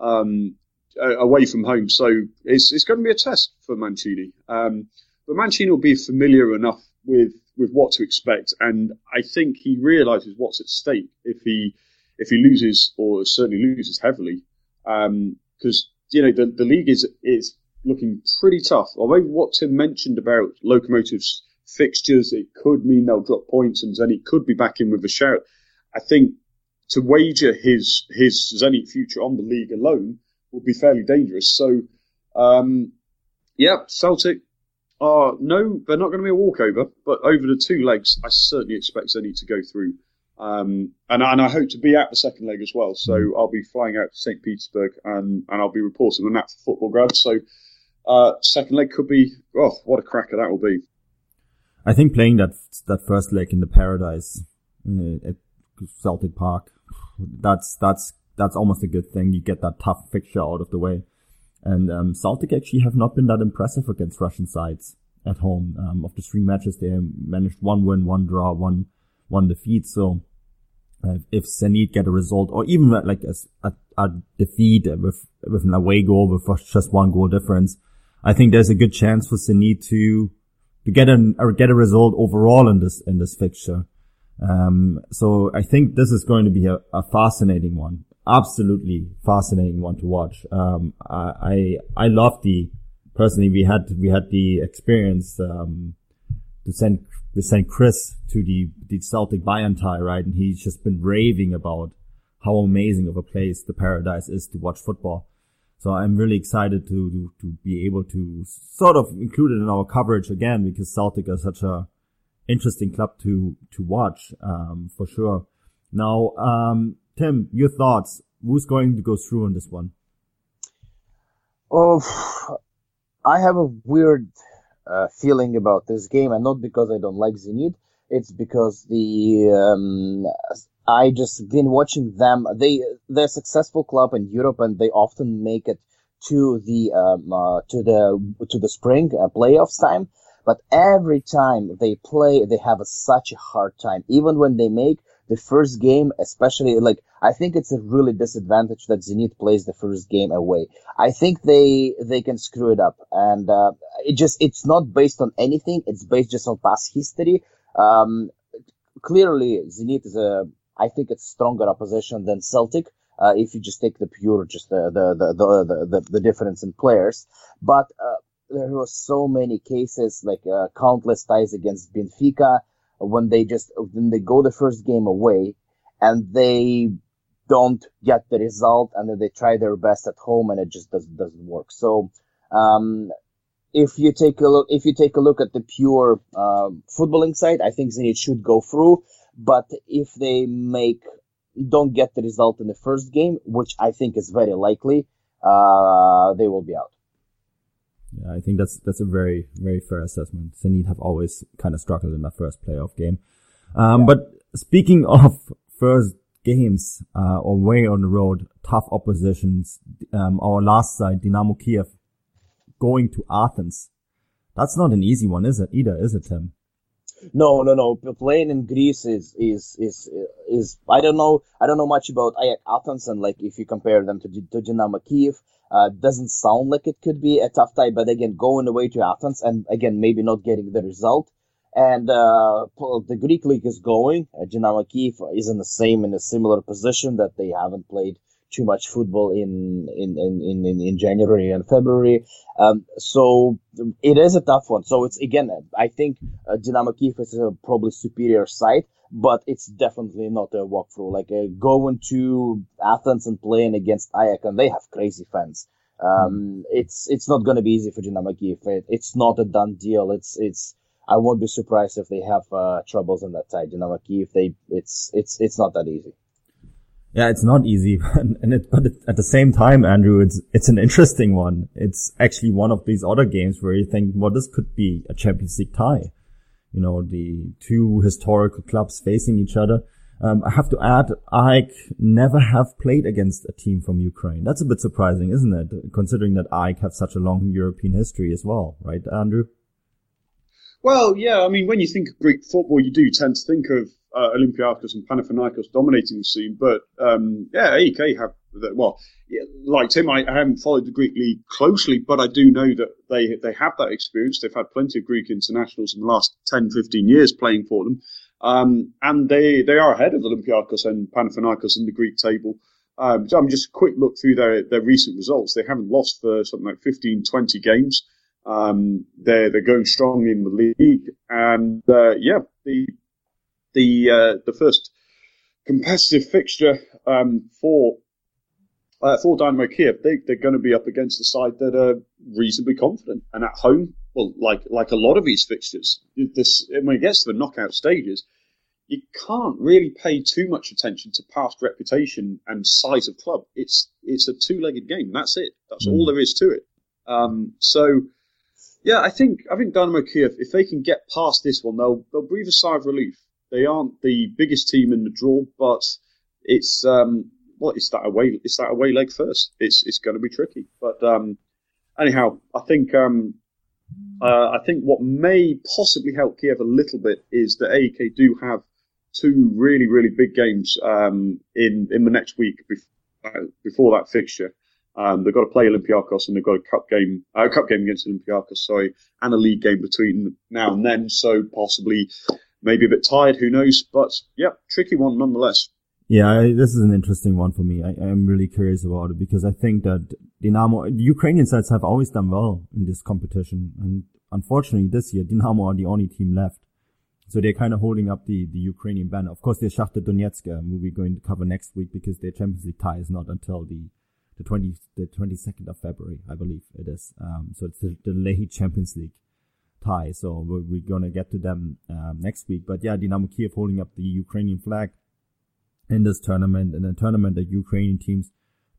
um, away from home. So it's, it's going to be a test for Mancini. Um, but Mancini will be familiar enough with, with what to expect. And I think he realizes what's at stake if he, if he loses or certainly loses heavily. Um, cause, you know, the, the league is, is looking pretty tough. Although what Tim mentioned about Lokomotiv's fixtures, it could mean they'll drop points and Zenit could be back in with a shout. I think to wager his his Zenit future on the league alone would be fairly dangerous. So, um, yeah, Celtic are no, they're not going to be a walkover, but over the two legs, I certainly expect Zenit to go through. Um, and, and I hope to be at the second leg as well. So. I'll be flying out to St. Petersburg and, and I'll be reporting on that for Futbolgrad. So uh, second leg could be, oh, what a cracker that will be. I think playing that that first leg in the Paradise uh, at Celtic Park, that's that's that's almost a good thing. You get that tough fixture out of the way. And um, Celtic actually have not been that impressive against Russian sides at home. Um, of the three matches, they managed one win, one draw, one one defeat. So uh, if Zenit get a result, or even like a, a, a defeat with with an away goal with just one goal difference, I think there's a good chance for Zenit to to get an or get a result overall in this in this fixture. Um, so I think this is going to be a, a fascinating one, absolutely fascinating one to watch. Um, I I love the personally we had we had the experience um, to send we sent Chris to the the Celtic Bayern tie right, and he's just been raving about how amazing of a place the Paradise is to watch football. So I'm really excited to, to, to be able to sort of include it in our coverage again because Celtic are such a interesting club to, to watch, um, for sure. Now, um, Tim, your thoughts. Who's going to go through on this one? Oh, I have a weird uh, feeling about this game, and not because I don't like Zenit. It's because the um, I just been watching them. They they're a successful club in Europe, and they often make it to the um, uh, to the to the spring uh, playoffs time. but every time they play, they have a, such a hard time. Even when they make the first game, especially like I think it's a really disadvantage that Zenit plays the first game away. I think they they can screw it up, and uh, it just it's not based on anything. It's based just on past history. Um, clearly, Zenit is a I think it's stronger opposition than Celtic. Uh, if you just take the pure, just the the the the, the, the difference in players, but uh, there were so many cases like uh, countless ties against Benfica when they just when they go the first game away and they don't get the result and then they try their best at home and it just doesn't doesn't work. So um, if you take a look if you take a look at the pure uh, footballing side, I think Zenit should go through. But if they make don't get the result in the first game, which I think is very likely, uh, they will be out. Yeah, I think that's that's a very very fair assessment. Zenit have always kind of struggled in that first playoff game. Um, yeah. But speaking of first games uh, or way on the road, tough oppositions. Um, our last side, Dynamo Kiev, going to Athens. That's not an easy one, is it? Either, is it, Tim? No, no, no. Playing in Greece is is is is. I don't know. I don't know much about Athens and like if you compare them to to Dynamo Kiev. Uh, doesn't sound like it could be a tough tie, but again, going away to Athens and again, maybe not getting the result. And uh, the Greek league is going. Uh, Dynamo Kiev is in the same, in a similar position that they haven't played too much football in in in in, in January and February. Um, so it is a tough one. So it's again, I think uh, Dynamo Kiev is a probably superior side, but it's definitely not a walkthrough. Like uh, going to Athens and playing against AEK, and they have crazy fans. Um, mm. It's it's not going to be easy for Dynamo Kiev. It, it's not a done deal. It's it's I won't be surprised if they have uh, troubles on that side. Dynamo Kiev, they it's it's it's not that easy. Yeah, it's not easy, and it, but it, at the same time, Andrew, it's it's an interesting one. It's actually one of these other games where you think, well, this could be a Champions League tie. You know, the two historical clubs facing each other. Um, I have to add, I never have played against a team from Ukraine. That's a bit surprising, isn't it? Considering that I have such a long European history as well, right, Andrew? Well, yeah. I mean, when you think of Greek football, you do tend to think of uh, and Panathinaikos dominating the scene. But um, yeah, AEK have well, yeah, like Tim, I, I, haven't followed the Greek league closely, but I do know that they they have that experience. They've had plenty of Greek internationals in the last 10, 15 years playing for them, um, and they they are ahead of Olympiacos and Panathinaikos in the Greek table. Um, so I'm just a quick look through their, their recent results. They haven't lost for something like 15, 20 games. Um, they're they're going strong in the league, and uh, yeah, the the uh, the first competitive fixture um, for uh, for Dynamo Kiev, they, they're going to be up against a side that are reasonably confident, and at home, well, like like a lot of these fixtures, this when it gets to the knockout stages, you can't really pay too much attention to past reputation and size of club. It's it's a two-legged game. That's it. That's mm. all there is to it. Um, so yeah, I think I think Dynamo Kiev, if they can get past this one, they'll they'll breathe a sigh of relief. They aren't the biggest team in the draw, but it's um well, it's that away it's that away leg first. It's it's going to be tricky, but um anyhow, I think um uh, I think what may possibly help Kiev a little bit is that AEK do have two really really big games um in in the next week before, uh, before that fixture. Um, they've got to play Olympiacos and they've got a cup game, a uh, cup game against Olympiacos, sorry, and a league game between now and then. So possibly, maybe a bit tired, who knows? But yeah, tricky one nonetheless. Yeah, I, this is an interesting one for me. I, am really curious about it because I think that Dynamo, the Ukrainian sides have always done well in this competition, and unfortunately this year Dynamo are the only team left. So they're kind of holding up the, the Ukrainian banner. Of course, there's Shakhtar Donetsk, who we're going to cover next week because their Champions League tie is not until the the 20, the 22nd of February, I believe it is. Um, so it's the, the Champions League tie. So we're, going to get to them, um, next week. But yeah, Dynamo Kiev holding up the Ukrainian flag in this tournament, in a tournament that Ukrainian teams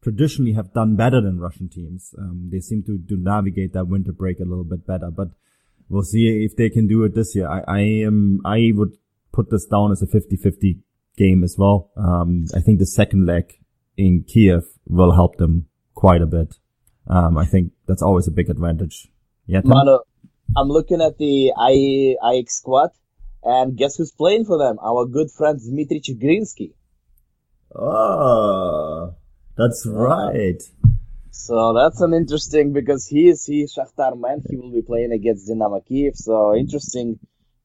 traditionally have done better than Russian teams. Um, they seem to, to navigate that winter break a little bit better, but we'll see if they can do it this year. I, I am, I would put this down as a 50-50 game as well. Um, I think the second leg in Kiev will help them quite a bit. Um, I think that's always a big advantage. Yeah. Mano, I'm looking at the I AEK squad, and guess who's playing for them? Our good friend Dmitry Chigrinsky. Oh, that's right. So that's an interesting because he is he Shakhtar man. He will be playing against Dynamo Kiev. So interesting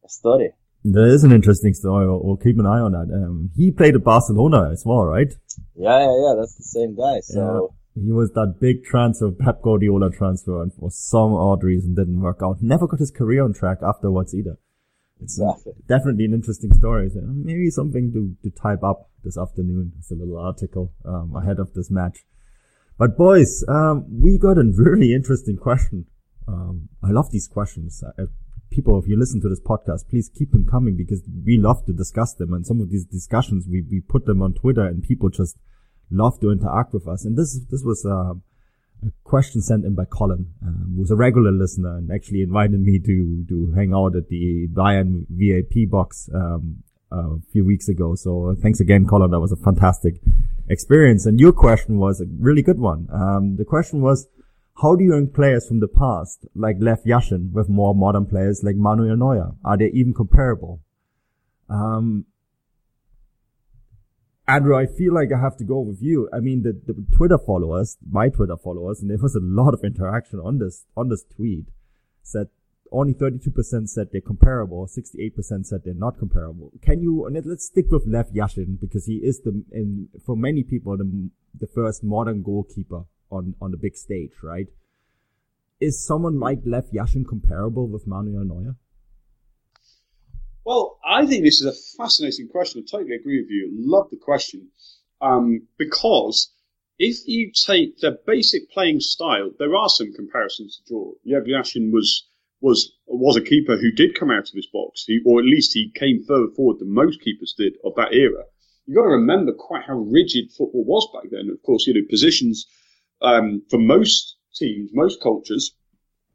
story. That is an interesting story. We'll, we'll keep an eye on that. Um, he played at Barcelona as well, right? Yeah, yeah, yeah. That's the same guy. So. He was that big transfer, Pep Guardiola transfer, and for some odd reason didn't work out. Never got his career on track afterwards either. It's exactly. definitely an interesting story. So maybe something to, to type up this afternoon. It's a little article um, ahead of this match. But boys, um, we got a really interesting question. Um, I love these questions. Uh, people, if you listen to this podcast, please keep them coming because we love to discuss them. And some of these discussions, we, we put them on Twitter and people just love to interact with us. And this, this was, uh, a question sent in by Colin, um, who's a regular listener and actually invited me to, to hang out at the Bayern VIP box, um, a few weeks ago. So thanks again, Colin. That was a fantastic experience. And your question was a really good one. Um, the question was, how do you rank players from the past, like Lev Yashin, with more modern players like Manuel Neuer? Are they even comparable? Um, Andrew, I feel like I have to go with you. I mean, the, the Twitter followers, my Twitter followers, and there was a lot of interaction on this, on this tweet said only 32% said they're comparable, 68% said they're not comparable. Can you, let's stick with Lev Yashin because he is the, in, for many people, the, the first modern goalkeeper on, on the big stage, right? Is someone like Lev Yashin comparable with Manuel Neuer? Well, I think this is a fascinating question. I totally agree with you. Love the question. Um, because if you take the basic playing style, there are some comparisons to draw. Lev Yashin was, was, was a keeper who did come out of his box, he, or at least he came further forward than most keepers did of that era. You've got to remember quite how rigid football was back then. Of course, you know, positions um, for most teams, most cultures,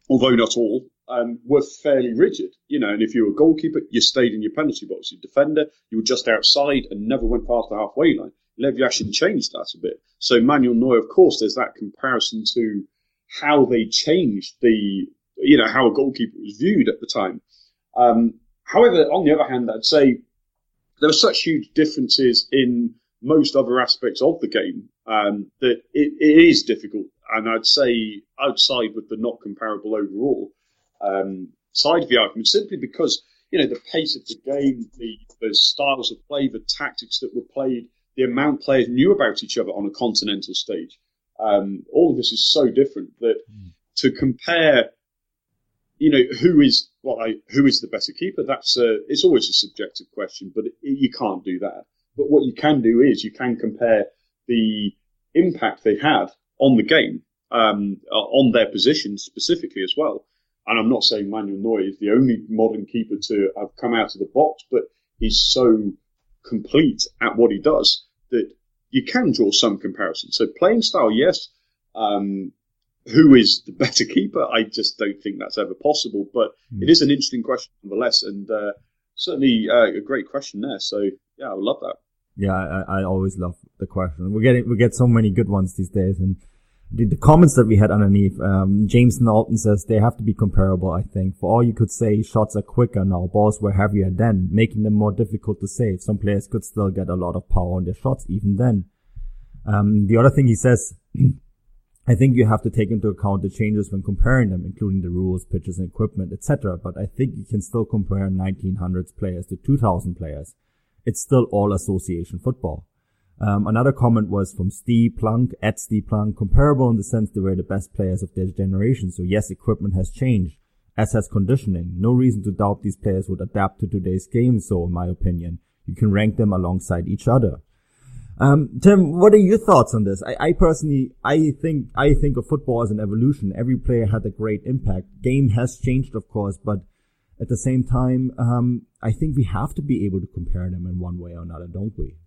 although not all, um, were fairly rigid. You know, and if you were a goalkeeper, you stayed in your penalty box. Your defender, you were just outside and never went past the halfway line. Lev Yashin changed that a bit. So Manuel Neuer, of course, there's that comparison to how they changed the, you know, how a goalkeeper was viewed at the time. Um, however, on the other hand, I'd say there are such huge differences in most other aspects of the game um, that it, it is difficult. And I'd say outside with the not comparable overall um, side of the argument, simply because you know the pace of the game, the, the styles of play, the tactics that were played, the amount players knew about each other on a continental stage. Um, all of this is so different that mm. to compare, you know, who is well, I, who is the better keeper? That's a, it's always a subjective question, but it, you can't do that. But what you can do is you can compare the impact they had on the game, um, on their position specifically as well. And I'm not saying Manuel Neuer is the only modern keeper to have come out of the box, but he's so complete at what he does that you can draw some comparison. So playing style, yes. Um, who is the better keeper? I just don't think that's ever possible. But mm. it is an interesting question nonetheless, and uh, certainly uh, a great question there. So yeah, I would love that. Yeah, I, I always love the question. We're getting we get so many good ones these days, and the, the comments that we had underneath. Um, James Knowlton says they have to be comparable. I think for all you could say, shots are quicker now, balls were heavier then, making them more difficult to save. Some players could still get a lot of power on their shots even then. Um, the other thing he says. I think you have to take into account the changes when comparing them, including the rules, pitches, and equipment, etc. But I think you can still compare 1900s players to 2000 players it's still all association football. Um, another comment was from Steve Plunk at Steve Plunk, comparable in the sense they were the best players of their generation. So yes, equipment has changed, as has conditioning. No reason to doubt these players would adapt to today's game. So in my opinion, you can rank them alongside each other. Um, Tim, what are your thoughts on this? I, I, personally, I think, I think of football as an evolution. Every player had a great impact. Game has changed, of course, but at the same time, um, I think we have to be able to compare them in one way or another, don't we?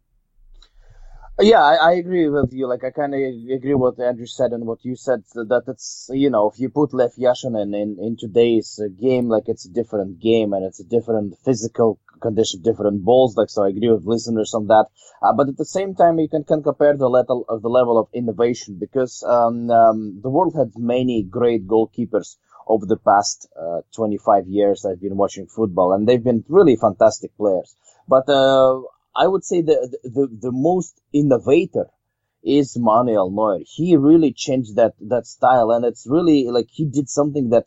Yeah, I, I agree with you. Like, I kind of agree what Andrew said and what you said. That it's you know, if you put Lev Yashin in, in today's uh, game, like it's a different game and it's a different physical condition, different balls. Like, so I agree with listeners on that. Uh, but at the same time, you can, can compare the level of the level of innovation because um, um, the world had many great goalkeepers over the past uh, 25 years I've been watching football, and they've been really fantastic players. But uh, I would say the, the the most innovator is Manuel Neuer. He really changed that that style, and it's really like he did something that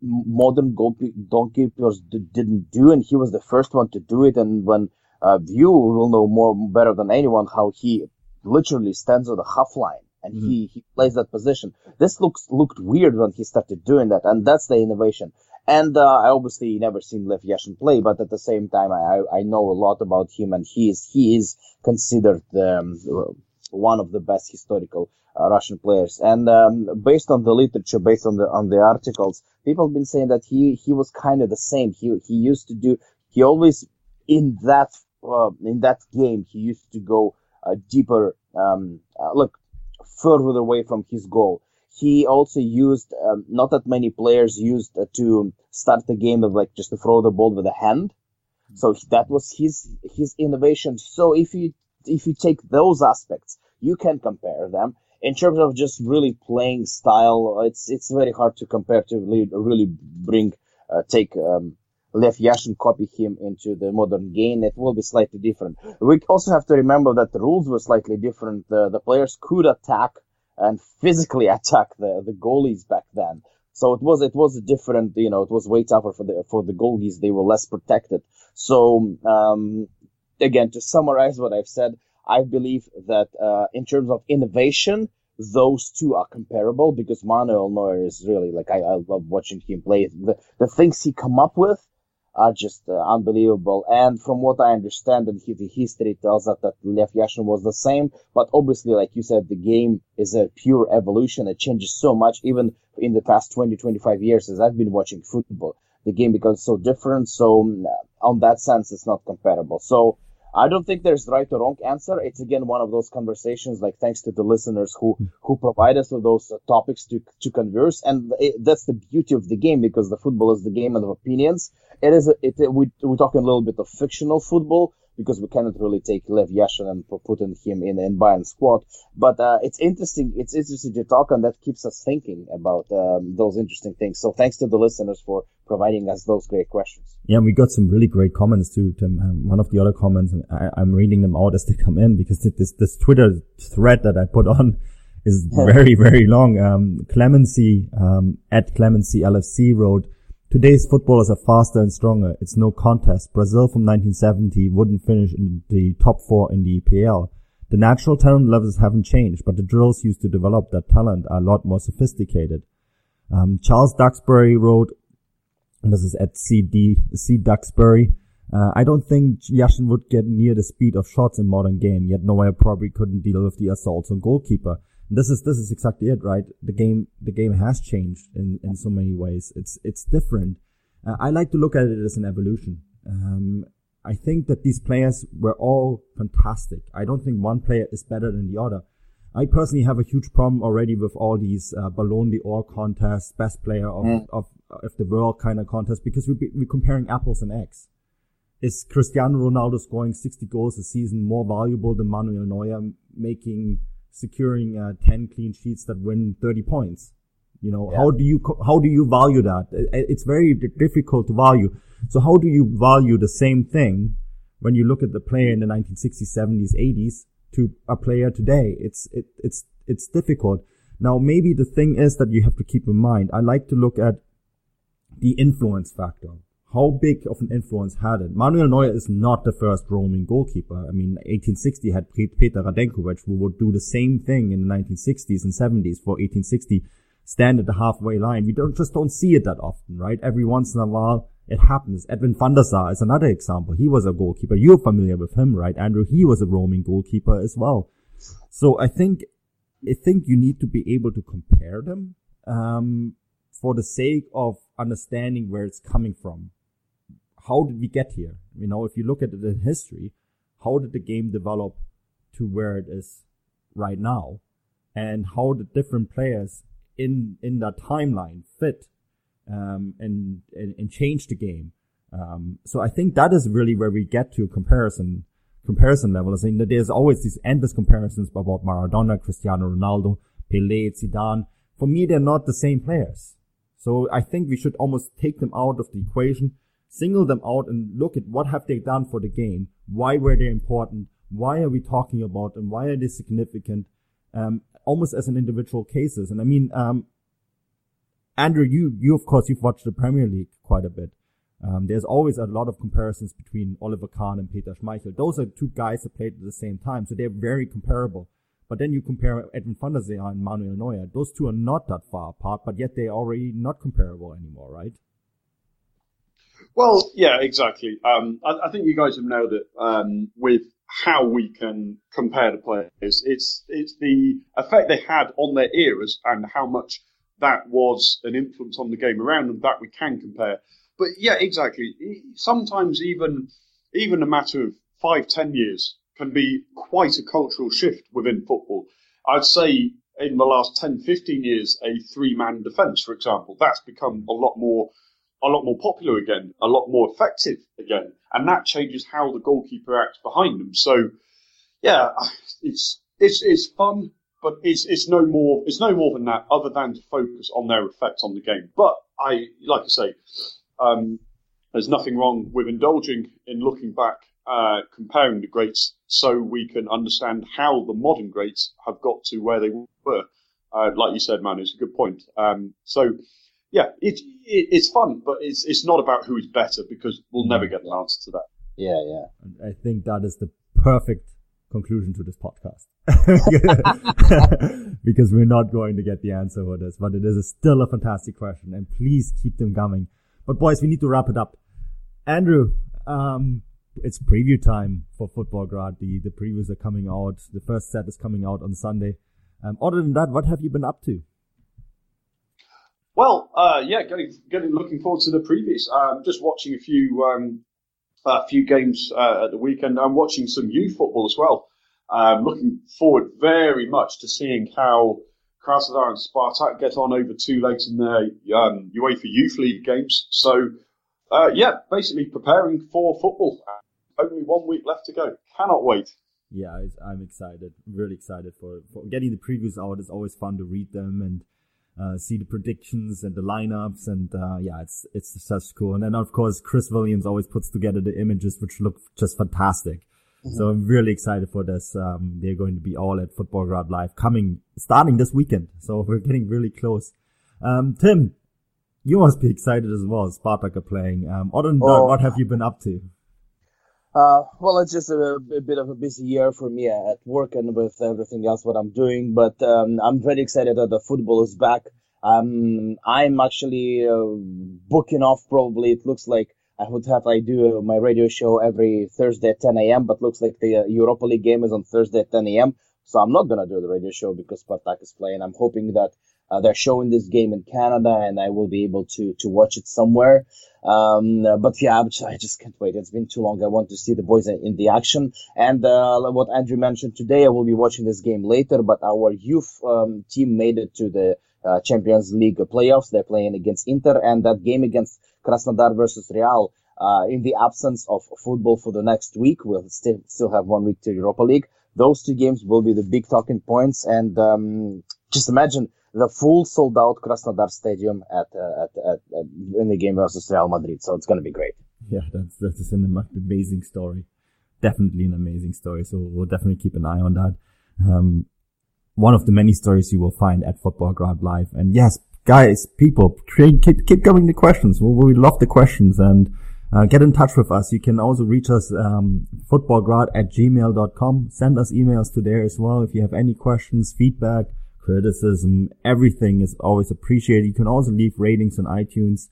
modern goalkeepers didn't do, and he was the first one to do it. And when uh, you will know more better than anyone how he literally stands on the half line and mm-hmm. he, he plays that position. This looks looked weird when he started doing that, and that's the innovation. And uh, I obviously never seen Lev Yashin play, but at the same time, I I know a lot about him, and he is he is considered um, one of the best historical uh, Russian players. And um, based on the literature, based on the on the articles, people have been saying that he he was kind of the same. He he used to do he always in that uh, in that game he used to go uh, deeper. Um, uh, look further away from his goal. He also used um, not that many players used uh, to start the game of like just to throw the ball with a hand. So that was his his innovation. So if you if you take those aspects, you can compare them. In terms of just really playing style, it's it's very hard to compare to really, really bring uh, take um, Lev Yashin copy him into the modern game, it will be slightly different. We also have to remember that the rules were slightly different. The, the players could attack and physically attack the, the goalies back then. So it was, it was a different, you know, it was way tougher for the, for the goalies. They were less protected. So, um, again, to summarize what I've said, I believe that, uh, in terms of innovation, those two are comparable because Manuel Neuer is really like I, I love watching him play. The the things he come up with are just uh, unbelievable. And from what I understand, and the history tells us that Lev Yashin was the same. But obviously, like you said, the game is a pure evolution. It changes so much, even in the past 20, 25 years as I've been watching football. The game becomes so different. So, um, on that sense, it's not comparable. So, I don't think there's right or wrong answer. It's again one of those conversations. Like thanks to the listeners who who provide us with those uh, topics to to converse, and it, that's the beauty of the game because the football is the game of opinions. It is a, it, we we're talking a little bit of fictional football, because we cannot really take Lev Yashin and put him in in Bayern squad. But uh, it's interesting. It's interesting to talk, and that keeps us thinking about um, those interesting things. So thanks to the listeners for providing us those great questions. Yeah, we got some really great comments too. Tim. Um, one of the other comments, and I, am reading them out as they come in because this this Twitter thread that I put on is very very long. Um, Clemency um, at Clemency LFC wrote. Today's footballers are faster and stronger. It's no contest. Brazil from 1970 wouldn't finish in the top four in the EPL. The natural talent levels haven't changed, but the drills used to develop that talent are a lot more sophisticated. Um, Charles Duxbury wrote, and this is at CD, C Duxbury, uh, I don't think Yashin would get near the speed of shots in modern game, yet Neuer probably couldn't deal with the assaults on goalkeeper this is this is exactly it, right? The game the game has changed in in so many ways. It's it's different. Uh, I like to look at it as an evolution. Um, I think that these players were all fantastic. I don't think one player is better than the other. I personally have a huge problem already with all these uh, Ballon d'Or contests, best player of, mm. of, of the world kind of contests, because we, we're comparing apples and eggs. Is Cristiano Ronaldo scoring 60 goals a season more valuable than Manuel Neuer making securing uh, 10 clean sheets that win 30 points. You know, yeah. how do you, how do you value that? It's very difficult to value. So how do you value the same thing when you look at the player in the 1960s, 70s, 80s to a player today? It's, it, it's, it's difficult. Now, maybe the thing is that you have to keep in mind, I like to look at the influence factor how big of an influence had it? Manuel Neuer is not the first roaming goalkeeper. I mean, 1860 had Peter Radenkovic who would do the same thing in the 1960s and 70s for 1860, stand at the halfway line. We don't just don't see it that often, right? Every once in a while it happens. Edwin van der Sar is another example. He was a goalkeeper. You're familiar with him, right? Andrew, he was a roaming goalkeeper as well. So I think, I think you need to be able to compare them, um, for the sake of understanding where it's coming from how did we get here? You know, if you look at in history, how did the game develop to where it is right now? And how the different players in, in that timeline fit, um, and, and, and change the game. Um, so I think that is really where we get to comparison, comparison level. I mean, there's always these endless comparisons about Maradona, Cristiano Ronaldo, Pelé, Zidane. For me, they're not the same players. So I think we should almost take them out of the equation, single them out and look at what have they done for the game? Why were they important? Why are we talking about them? Why are they significant? Um, almost as an individual cases. And I mean, um, Andrew, you, you, of course, you've watched the Premier League quite a bit. Um, there's always a lot of comparisons between Oliver Kahn and Peter Schmeichel. Those are two guys that played at the same time, so they're very comparable. But then you compare Edwin van der Sar and Manuel Neuer. Those two are not that far apart, but yet they're already not comparable anymore, right? Well, yeah, exactly. Um, I, I, think you guys have nailed it um, with how we can compare the players. It's it's the effect they had on their eras and how much that was an influence on the game around them that we can compare. But yeah, exactly. Sometimes even even a matter of five, ten years can be quite a cultural shift within football. I'd say in the last 10, 15 years, a three-man defence, for example, that's become a lot more, a lot more popular again, a lot more effective again, and that changes how the goalkeeper acts behind them. So, yeah, it's it's it's fun, but it's it's no more it's no more than that, other than to focus on their effect on the game. But I, like I say, um, there's nothing wrong with indulging in looking back, uh, comparing the greats, so we can understand how the modern greats have got to where they were. Uh, like you said, man, it's a good point. Um, so, yeah, it, it, it's fun, but it's it's not about who is better because we'll never get an answer to that. Yeah, yeah. I think that is the perfect conclusion to this podcast. because we're not going to get the answer for this, but it is a, still a fantastic question and please keep them coming. But boys, we need to wrap it up. Andrew, um, it's preview time for Futbolgrad. The, the previews are coming out. The first set is coming out on Sunday. Um, other than that, what have you been up to? Well, uh, yeah, getting, getting, looking forward to the previews. Um, just watching a few, um, a few games uh, at the weekend. I'm watching some youth football as well. Um, looking forward very much to seeing how Krasnodar and Spartak get on over two legs in their um, UEFA Youth League games. So, uh, yeah, basically preparing for football. Only one week left to go. Cannot wait. Yeah, I'm excited. Really excited for, for getting the previews out. It's always fun to read them and uh, see the predictions and the lineups. And uh, yeah, it's it's just cool. And then of course Chris Williams always puts together the images, which look just fantastic. Mm-hmm. So I'm really excited for this. Um, they're going to be all at Futbolgrad Live coming, starting this weekend. So we're getting really close. Um, Tim, you must be excited as well. Spartak are playing. Um, other than oh. that, what have you been up to? Uh, well, it's just a, a, bit of a busy year for me at work and with everything else what I'm doing. But um, I'm very excited that the football is back. Um, I'm actually uh, booking off. Probably it looks like I would have I do my radio show every Thursday at 10 a.m. But looks like the uh, Europa League game is on Thursday at 10 a.m. So I'm not gonna do the radio show because Spartak is playing. I'm hoping that uh, they're showing this game in Canada and I will be able to to watch it somewhere. Um, but yeah, I just can't wait. It's been too long. I want to see the boys in, the action. And uh, what Andrew mentioned today, I will be watching this game later. But our youth um, team made it to the uh, Champions League playoffs. They're playing against Inter, and that game against Krasnodar versus Real. Uh, in the absence of football for the next week, we'll still still have one week to Europa League. Those two games will be the big talking points, and um, just imagine the full sold out Krasnodar Stadium at, uh, at, at, at, in the game versus Real Madrid. So it's going to be great. Yeah, that's that's an amazing story. Definitely an amazing story. So we'll definitely keep an eye on that. Um, one of the many stories you will find at Futbolgrad Live. And yes, guys, people, keep, keep coming the questions. We, we love the questions and uh, get in touch with us. You can also reach us, um, futbolgrad at gmail.com. Send us emails to there as well. If you have any questions, feedback, criticism, everything is always appreciated. You can also leave ratings on iTunes.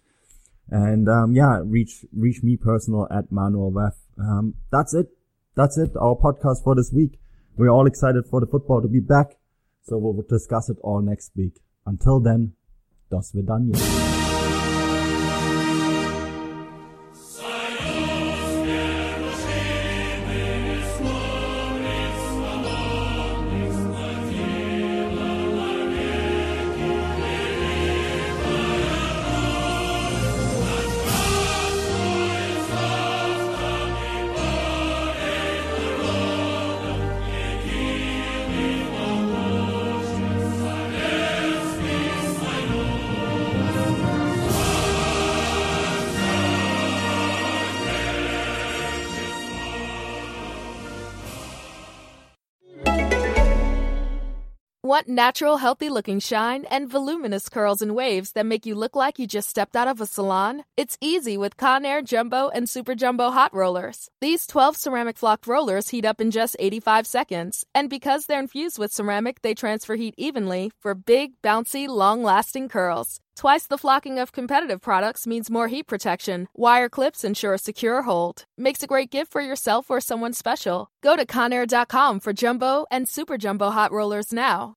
And, um, yeah, reach, reach me personal at Manuel Wef. Um, that's it. That's it. Our podcast for this week. We're all excited for the football to be back. So we'll discuss it all next week. Until then, das Vidania. Natural, healthy looking shine and voluminous curls and waves that make you look like you just stepped out of a salon? It's easy with Conair Jumbo and Super Jumbo Hot Rollers. These 12 ceramic flocked rollers heat up in just 85 seconds, and because they're infused with ceramic, they transfer heat evenly for big, bouncy, long lasting curls. Twice the flocking of competitive products means more heat protection. Wire clips ensure a secure hold. Makes a great gift for yourself or someone special. Go to Conair.com for jumbo and super jumbo hot rollers now.